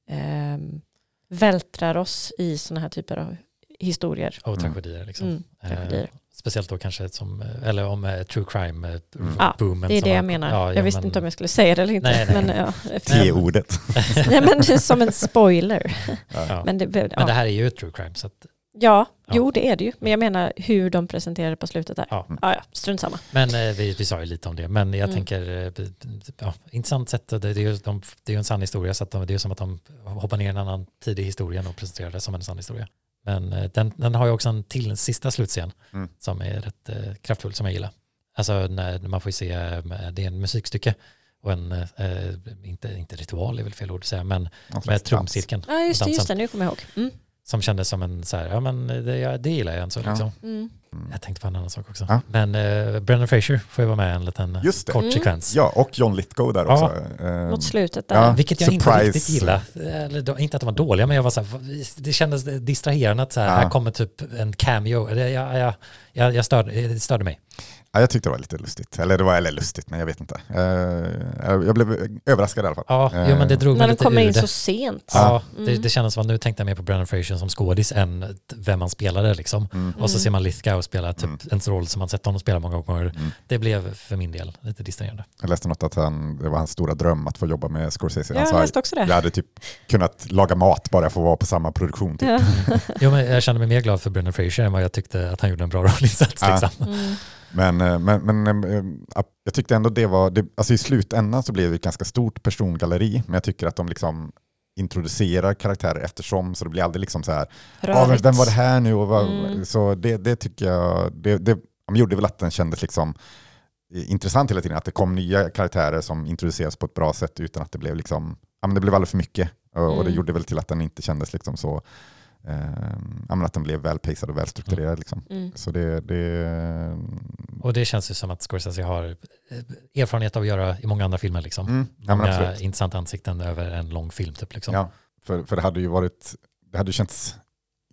ehm, vältrar oss i sådana här typer av historier. och Mm. tragedier liksom. Mm, Eh, tragedier. Speciellt då kanske som, eh, eller om eh, true crime eh, Mm. Ja. Det är det jag har- menar. Ja, jag ja, visste men- inte om jag skulle säga det eller inte. Nej, nej. Men, ja, T-ordet. nej, men som en spoiler. Ja. Men, det, ja. Men det här är ju true crime så att, ja, Ja. jo det är det ju. Men jag menar hur de presenterade på slutet där. ja. Ja, ja, strunt samma. Men vi, vi sa ju lite om det, men jag Mm. tänker, ja, intressant sätt, det, det, är ju, de, det är ju en sann historia så att de, det är ju som att de hoppar ner i en annan tid i historien och presenterar det som en sann historia. Men eh, den, den har ju också en till en sista slutscen Mm. som är rätt eh, kraftfull som jag gillar. Alltså när, man får ju se, eh, det är en musikstycke och en, eh, inte, inte ritual är väl fel ord att säga, men med trumcirkeln Ja, just det, just det. Nu kommer jag ihåg. Mm. Som kändes som en så här, ja men det, ja, det gillar jag en så Ja. liksom. Mm. Jag tänkte på en annan sak också. Ja. Men eh, Brendan Fraser får ju vara med en liten Just det. kort Mm. sekvens. Ja, och John Lithgow där Ja. också. Eh, Mot slutet där. ja. Vilket jag inte Surprise. riktigt gillar. Eller då, inte att de var dåliga, men jag var så här, det kändes distraherande att så här, Ja. här kommer typ en cameo. Jag, jag, jag, jag störde, det störde mig. Ja, jag tyckte det var lite lustigt. Eller det var eller lustigt, men jag vet inte. Eh, jag blev överraskad i alla fall. Ja, Eh, jo, men det drog mig När de lite kommer ur in det. så sent. Ja, Mm. det, det kändes som att nu tänkte jag mer på Brendan Fraser som skådis än vem man spelade liksom. Mm. Och så Mm. ser man Lithgow spela typ Mm. en roll som man sett honom spela många gånger. Mm. Det blev för min del lite distraherande. Jag läste något att han, det var hans stora dröm att få jobba med Scorsese. Ja, Han jag sa, läste också det. jag hade typ kunnat laga mat bara för att vara på samma produktion. Typ. Ja. Jo, men jag kände mig mer glad för Brendan Fraser än vad jag tyckte att han gjorde en bra rollinsats. Ja. Liksom. Mm. Men, eh, men, men eh, jag tyckte ändå det var, det, alltså i slutändan så blev det ett ganska stort persongalleri, men jag tycker att de liksom introducerar karaktärer eftersom, så det blir aldrig liksom så här, ah, vem, var det här nu? Och vad, Mm. Så det, det tycker jag, det, det de gjorde väl att den kändes liksom eh, intressant hela tiden, att det kom nya karaktärer som introduceras på ett bra sätt utan att det blev liksom, ja men det blev alldeles för mycket. Och, och det Mm. gjorde väl till att den inte kändes liksom så, eh, att den blev välpacad och välstrukturerad liksom. Mm. Så det, det Och det känns ju som att Scorsese har eh, erfarenhet av att göra i många andra filmer. Liksom. Mm, ja, många intressanta ansikten över en lång film. Typ, liksom. Ja, för, för det hade ju varit, det hade känts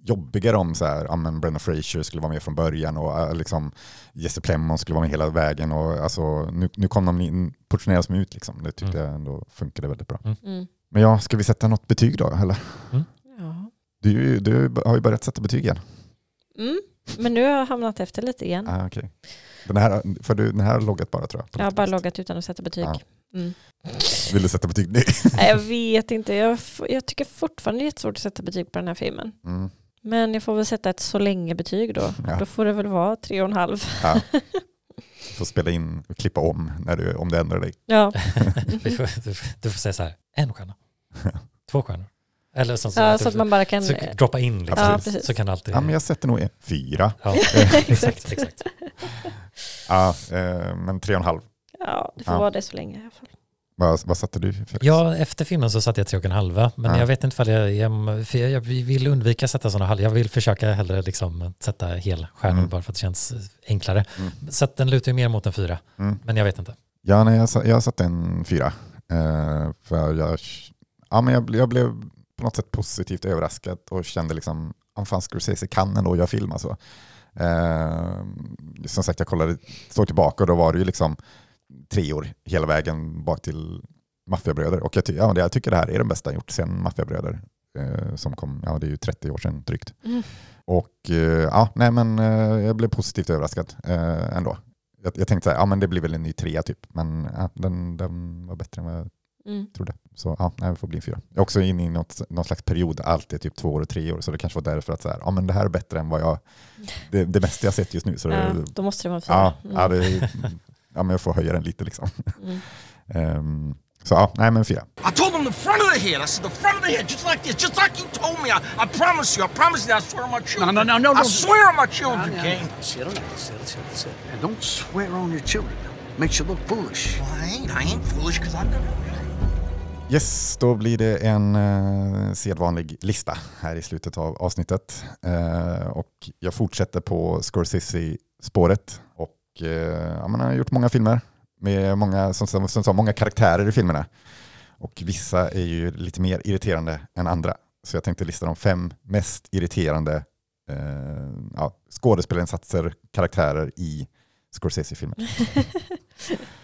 jobbigare om så här, ja, men Brendan Fraser skulle vara med från början och äh, liksom Jesse Plemons skulle vara med hela vägen. Och, alltså, nu, nu kom de in, portioneras de ut, liksom. det tyckte Mm. jag ändå funkade väldigt bra. Mm. Men ja, ska vi sätta något betyg då? Eller? Ja. Du, du har ju börjat sätta betyg igen. Mm. Men nu har jag hamnat efter lite igen. Ah, okay. den, här, för du, den här har loggat bara tror jag. Jag har bara loggat utan att sätta betyg. Ja. Mm. Vill du sätta betyg nu? Nej, Jag vet inte. Jag, jag tycker fortfarande det är jättesvårt att sätta betyg på den här filmen. Mm. Men jag får väl sätta ett så länge betyg då. Ja. Då får det väl vara tre och en halv. Ja. Du får spela in och klippa om när du, om det ändrar dig. Ja, Vi får, du, du får säga så här, en stjärna, två stjärnor. Eller så, så, ja att så att man bara kan... så, droppa in liksom. Ja, precis. så kan alltid... Ja, men jag sätter nog en fyra. Ja, Exakt. exakt. Ja, eh, men tre och en halv. Ja, det får Ja. vara det så länge i alla fall. Vad, vad satte du? Felix? Ja, efter filmen så satte jag tre och en halva, men Ja. jag vet inte jag, jag, jag, vill undvika att sätta sådana halv. Jag vill försöka hellre liksom sätta helstjärnor Mm. bara för att det känns enklare. Mm. Så att den lutar ju mer mot en fyra, Mm. men jag vet inte. Ja, nej, jag, jag satte en fyra. Eh, för jag, ja, men jag, jag blev på något sätt positivt överraskad och kände liksom, om fan Scorsese kan ändå göra film alltså. Eh, som sagt, jag kollade, såg tillbaka och då var det ju liksom tre år hela vägen bak till Maffiabröder. Och jag, ty- ja, det- jag tycker det här är den bästa gjort sedan Maffiabröder. Eh, som kom, ja det är ju 30 år sedan drygt. Mm. Och eh, ja, nej men eh, jag blev positivt överraskad eh, ändå. Jag, jag tänkte så här, ja men det blir väl en ny trea typ, men ja, den, den var bättre än vad jag Mm. trodde. Så ja, nej, det får bli en fyra. Jag är också inne i något, någon slags period, alltid typ två år och tre år, så det kanske var därför att så här, ja men det här är bättre än vad jag, det, det mesta jag sett just nu. Så Ja, det, då måste det vara en fyra. ja, Mm. ja, det, ja, men jag får höja den lite liksom. Mm. Ehm, så ja, nej men fyra. I told him the front of the head. I said the front of the head, just like this, just like you told me. I, I promise you, I promise you, I swear on my children. no, no, no, I no. swear on my children, King. Down, settle, settle, settle. And don't swear on your children. Makes you look foolish. Well, I ain't. I ain't foolish because I'm gonna. Yes, då blir det en eh, sedvanlig lista här i slutet av avsnittet. Eh, och jag fortsätter på Scorsese-spåret. Och eh, ja, man har gjort många filmer med många, som, som, som många karaktärer i filmerna. Och vissa är ju lite mer irriterande än andra. Så jag tänkte lista de fem mest irriterande eh, ja, skådespelarinsatser, karaktärer i Scorsese-filmer.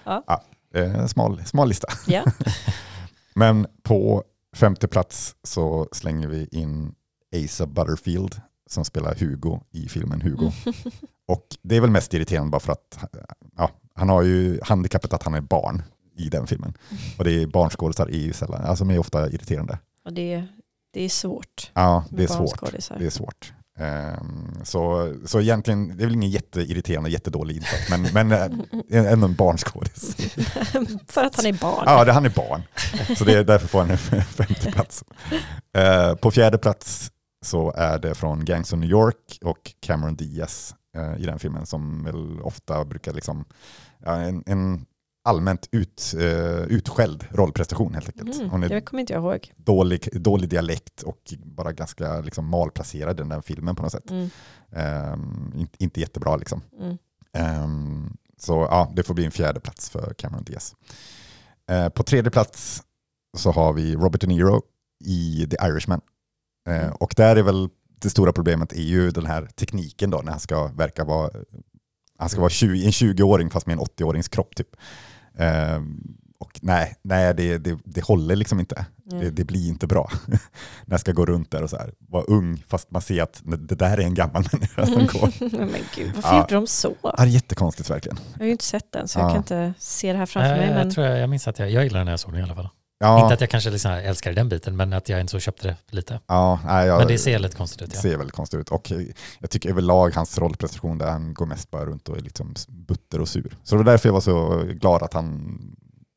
Ja. Ja, eh, smal, smal lista. Ja. Men på femte plats så slänger vi in Asa Butterfield som spelar Hugo i filmen Hugo. Och det är väl mest irriterande bara för att ja, han har ju handikappet att han är barn i den filmen. Och det är barnskådisar är ju sällan, alltså de är ofta irriterande. Och det, det är svårt. Ja, det är svårt. Det är svårt. Ehm, så, så egentligen, det är väl ingen jätteirriterande, jättedålig insats, men, men eh, ändå en barnskådis. För att han är barn. Ja, det, han är barn. Så det är därför får han en femte plats. Eh, på fjärde plats så är det från Gangs of New York och Cameron Diaz eh, i den filmen som väl ofta brukar liksom, en, en allmänt ut, eh, utskälld rollprestation helt enkelt. Mm, Hon är det kommer inte jag ihåg. dålig, dålig dialekt och bara ganska liksom, malplacerad i den där filmen på något sätt. Mm, Ehm, inte, inte jättebra liksom. mm. Ehm, så ja, det får bli en fjärde plats för Cameron Diaz. Eh, på tredje plats så har vi Robert De Niro i The Irishman. Eh, och där är väl det stora problemet är ju den här tekniken då när han ska verka vara han ska vara 20, en 20-åring fast med en 80-årings kropp typ. Ehm, och nej, nej det, det, det håller liksom inte. Det, Mm. det blir inte bra. när jag ska gå runt där och så här, vara ung fast man ser att det där är en gammal människa som går. Men gud, varför Ja. gjorde de så? Ja, det är jättekonstigt verkligen. Jag har ju inte sett den så Ja. jag kan inte se det här framför Nej, mig. Men... jag, tror jag, jag minns att jag, jag gillade den när jag såg den i alla fall. Ja, Inte att jag kanske liksom älskar den biten, men att jag inte så köpte det lite. ja, nej, jag, Men det ser lite konstigt ut. det Ja. ser väldigt konstigt ut. Och jag tycker överlag hans rollprestation där han går mest bara runt och är liksom butter och sur. Så det var därför jag var så glad att han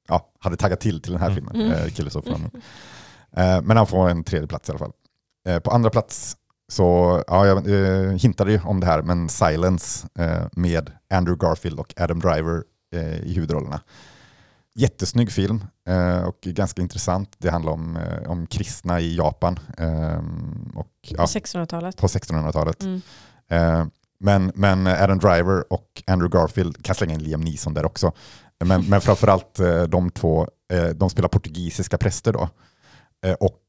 ja, hade taggat till till den här Mm. filmen, Mm. eh, Killers of London. Eh, men han får en tredje plats i alla fall. Eh, på andra plats så, ja, jag eh, hintade ju om det här, men Silence eh, med Andrew Garfield och Adam Driver eh, i huvudrollerna. Jättesnygg film eh, och ganska intressant. Det handlar om, eh, om kristna i Japan. Eh, och, På ja, 1600-talet. på 1600-talet. Mm. Eh, men, men Adam Driver och Andrew Garfield, kan slänga in Liam Neeson där också, men, men framförallt de två, de spelar portugisiska präster då. Och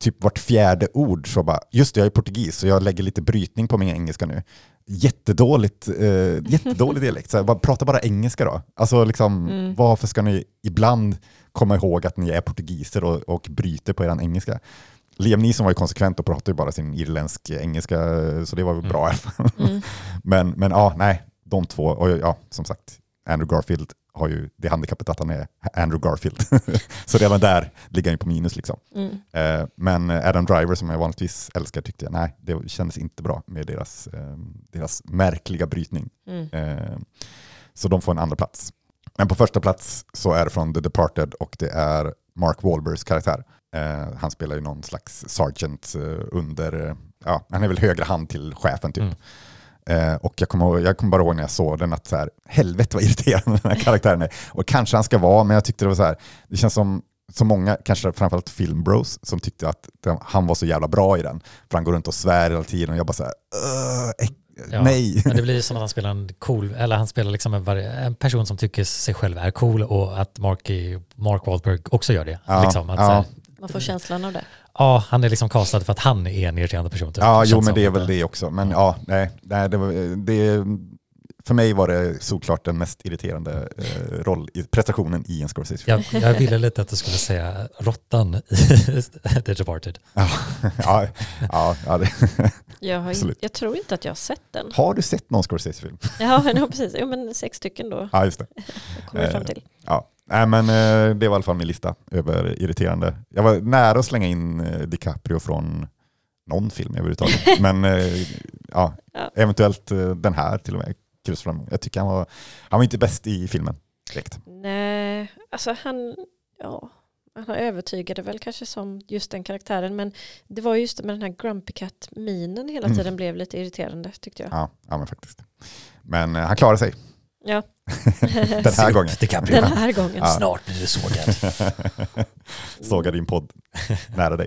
typ vart fjärde ord så bara, just det jag är portugis så jag lägger lite brytning på min engelska nu. Jättedåligt, eh, jättedålig dialekt, så här, bara, prata bara engelska då. Alltså liksom, Mm. varför ska ni ibland komma ihåg att ni är portugiser och, och bryter på er engelska? Liam Neeson var ju konsekvent och pratade ju bara sin irländsk engelska, så det var väl bra i alla fall. Mm. Men, men ja, nej, de två, och ja, som sagt, Andrew Garfield har ju det handikappet att han är Andrew Garfield. så redan där ligger han ju på minus liksom. Mm. Eh, men Adam Driver som jag vanligtvis älskar tyckte jag, nej, det kändes inte bra med deras, eh, deras märkliga brytning. Mm. Eh, så de får en andra plats. Men på första plats så är det från The Departed och det är Mark Wahlbergs karaktär. Eh, han spelar ju någon slags sergeant eh, under, eh, ja, han är väl högre hand till chefen typ. Mm. Eh, och jag kommer, jag kommer bara ihåg när jag såg den att så här, helvete vad irriterande den här karaktären är. Och kanske han ska vara, men jag tyckte det var så här, det känns som så många, kanske framförallt filmbros, som tyckte att han var så jävla bra i den. För han går runt och svär hela tiden och jag bara så här, "Ugh, äck, Ja, nej. Men det blir som att han spelar en cool, eller han spelar liksom en, en person som tycker sig själv är cool och att Mark, i- Mark Wahlberg också gör det. Ja, liksom, att, ja. så här, Man får känslan av det. Ja, han är liksom castad för att han är en irriterande person. Typ. Ja, jo men det är väl det också. Men ja, nej, nej det, var- det, för mig var det såklart den mest irriterande eh, roll, i prestationen i en Scorsese-film. Jag, jag ville lite att du skulle säga råttan i The Departed. Ja, ja, ja, ja, det. Jag, har Absolut. jag tror inte att jag har sett den. Har du sett någon Scorsese-film? Ja, ja precis. Jo, men sex stycken då Ja, just det. kommer jag fram Eh, till. Ja. Nej, men eh, det var i alla fall min lista över irriterande. Jag var nära att slänga in eh, DiCaprio från någon film överhuvudtaget. men eh, ja, Ja. eventuellt den här till och med. Jag tycker han var, han var inte bäst i filmen direkt. Nej, alltså han, ja, han övertygade väl kanske som just den karaktären. Men det var just med den här Grumpy Cat-minen hela Mm. tiden blev lite irriterande tyckte jag. Ja, ja men faktiskt. Men han klarade sig Ja, den här gången. DiCaprio. den här gången. Ja. Snart blir du sågad. Såga din podd nära dig.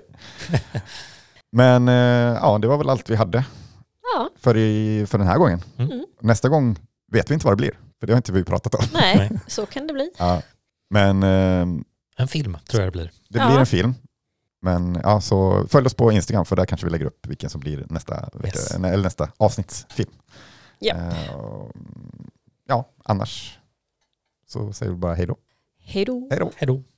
Men eh, ja, det var väl allt vi hade Ja, för, i, för den här gången. Mm. Nästa gång vet vi inte vad det blir, för det har inte vi pratat om. nej, så kan det bli. Ja. Men eh, En film tror jag det blir. det Ja. blir en film. Men ja, så följ oss på Instagram för där kanske vi lägger upp vilken som blir nästa, vecka, Yes. eller nästa avsnittsfilm. Ja. Eh, och, ja, annars så säger vi bara hej då. Hej då. Hej.